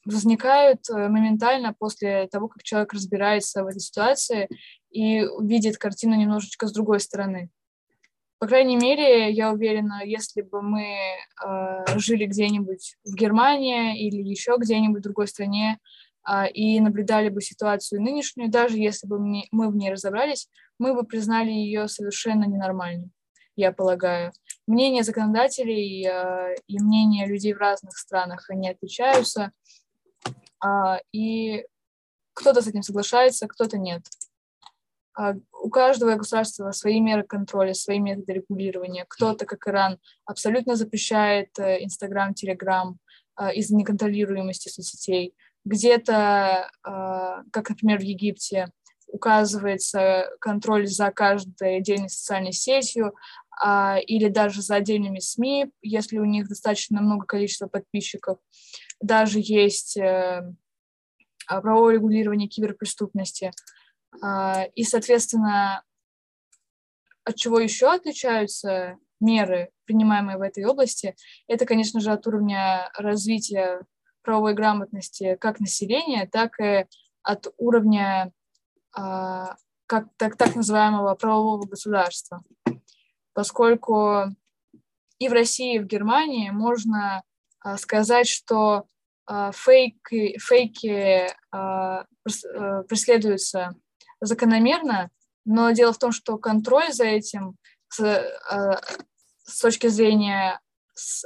возникают э, моментально после того, как человек разбирается в этой ситуации и видит картину немножечко с другой стороны. По крайней мере, я уверена, если бы мы э, жили где-нибудь в Германии или еще где-нибудь в другой стране э, и наблюдали бы ситуацию нынешнюю, даже если бы мы, мы в ней разобрались, мы бы признали ее совершенно ненормальной, я полагаю. Мнения законодателей э, и мнения людей в разных странах, они отличаются. И кто-то с этим соглашается, кто-то нет. А, у каждого государства свои меры контроля, свои методы регулирования. Кто-то, как Иран, абсолютно запрещает э, Инстаграм, Телеграм а, из-за неконтролируемости соцсетей. Где-то, как, например, в Египте, указывается контроль за каждой отдельной социальной сетью или даже за отдельными СМИ, если у них достаточно много количества подписчиков даже есть э, а, правовое регулирование киберпреступности. А, и, соответственно, от чего еще отличаются меры, принимаемые в этой области, это, конечно же, от уровня развития правовой грамотности как населения, так и от уровня а, как, так, так называемого правового государства. Поскольку и в России, и в Германии можно сказать, что а, фейки, фейки а, преследуются закономерно, но дело в том, что контроль за этим с, а, точки зрения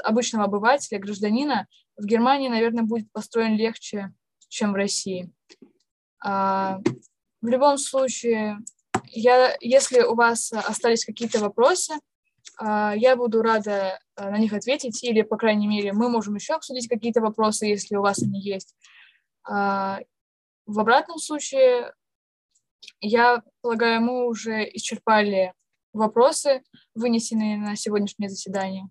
обычного обывателя, гражданина, в Германии, наверное, будет построен легче, чем в России. В любом случае, я, если у вас остались какие-то вопросы, а, я буду рада а, на них ответить, или, по крайней мере, мы можем еще обсудить какие-то вопросы, если у вас они есть. А, в обратном случае, я полагаю, мы уже исчерпали вопросы, вынесенные на сегодняшнее заседание.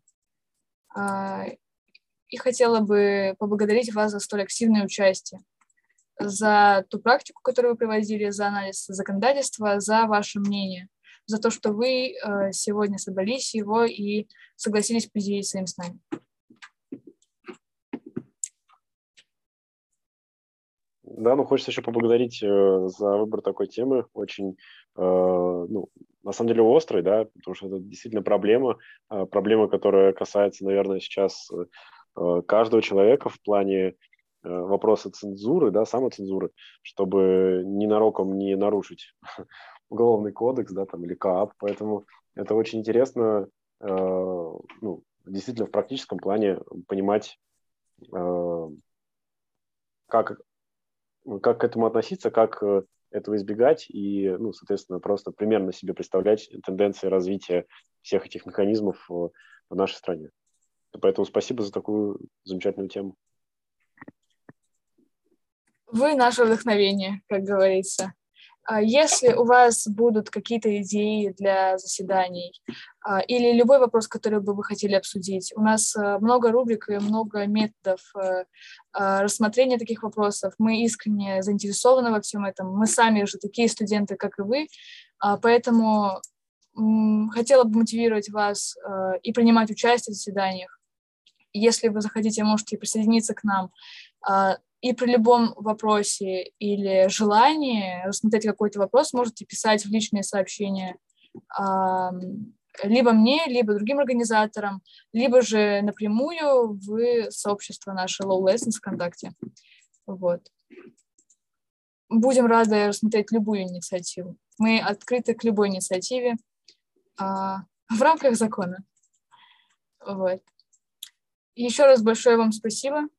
И хотела бы поблагодарить вас за столь активное участие, за ту практику, которую вы приводили, за анализ законодательства, за ваше мнение – за то, что вы э, сегодня собрались его и согласились поделиться им с нами. Да, ну хочется еще поблагодарить э, за выбор такой темы, очень, э, ну, на самом деле острой, да, потому что это действительно проблема, э, проблема, которая касается, наверное, сейчас э, каждого человека в плане Э, вопросы цензуры, да, самоцензуры, чтобы ненароком не нарушить уголовный кодекс, да, там, или КАП. Поэтому это очень интересно, э, ну, действительно в практическом плане понимать, э, как, как к этому относиться, как э, этого избегать и, ну, соответственно, просто примерно себе представлять тенденции развития всех этих механизмов в нашей стране. Поэтому спасибо за такую замечательную тему. Вы наше вдохновение, как говорится. А если у вас будут какие-то идеи для заседаний а, или любой вопрос, который бы вы хотели обсудить, у нас а, много рубрик и много методов рассмотрения таких вопросов. Мы искренне заинтересованы во всем этом. Мы сами же такие студенты, как и вы, поэтому хотела бы мотивировать вас и принимать участие в заседаниях. Если вы захотите, можете присоединиться к нам и при любом вопросе или желании рассмотреть какой-то вопрос можете писать в личные сообщения либо мне, либо другим организаторам, либо же напрямую в сообщество наше Low Lessons ВКонтакте. Вот. Будем рады рассмотреть любую инициативу. Мы открыты к любой инициативе а, в рамках закона. Вот. Еще раз большое вам спасибо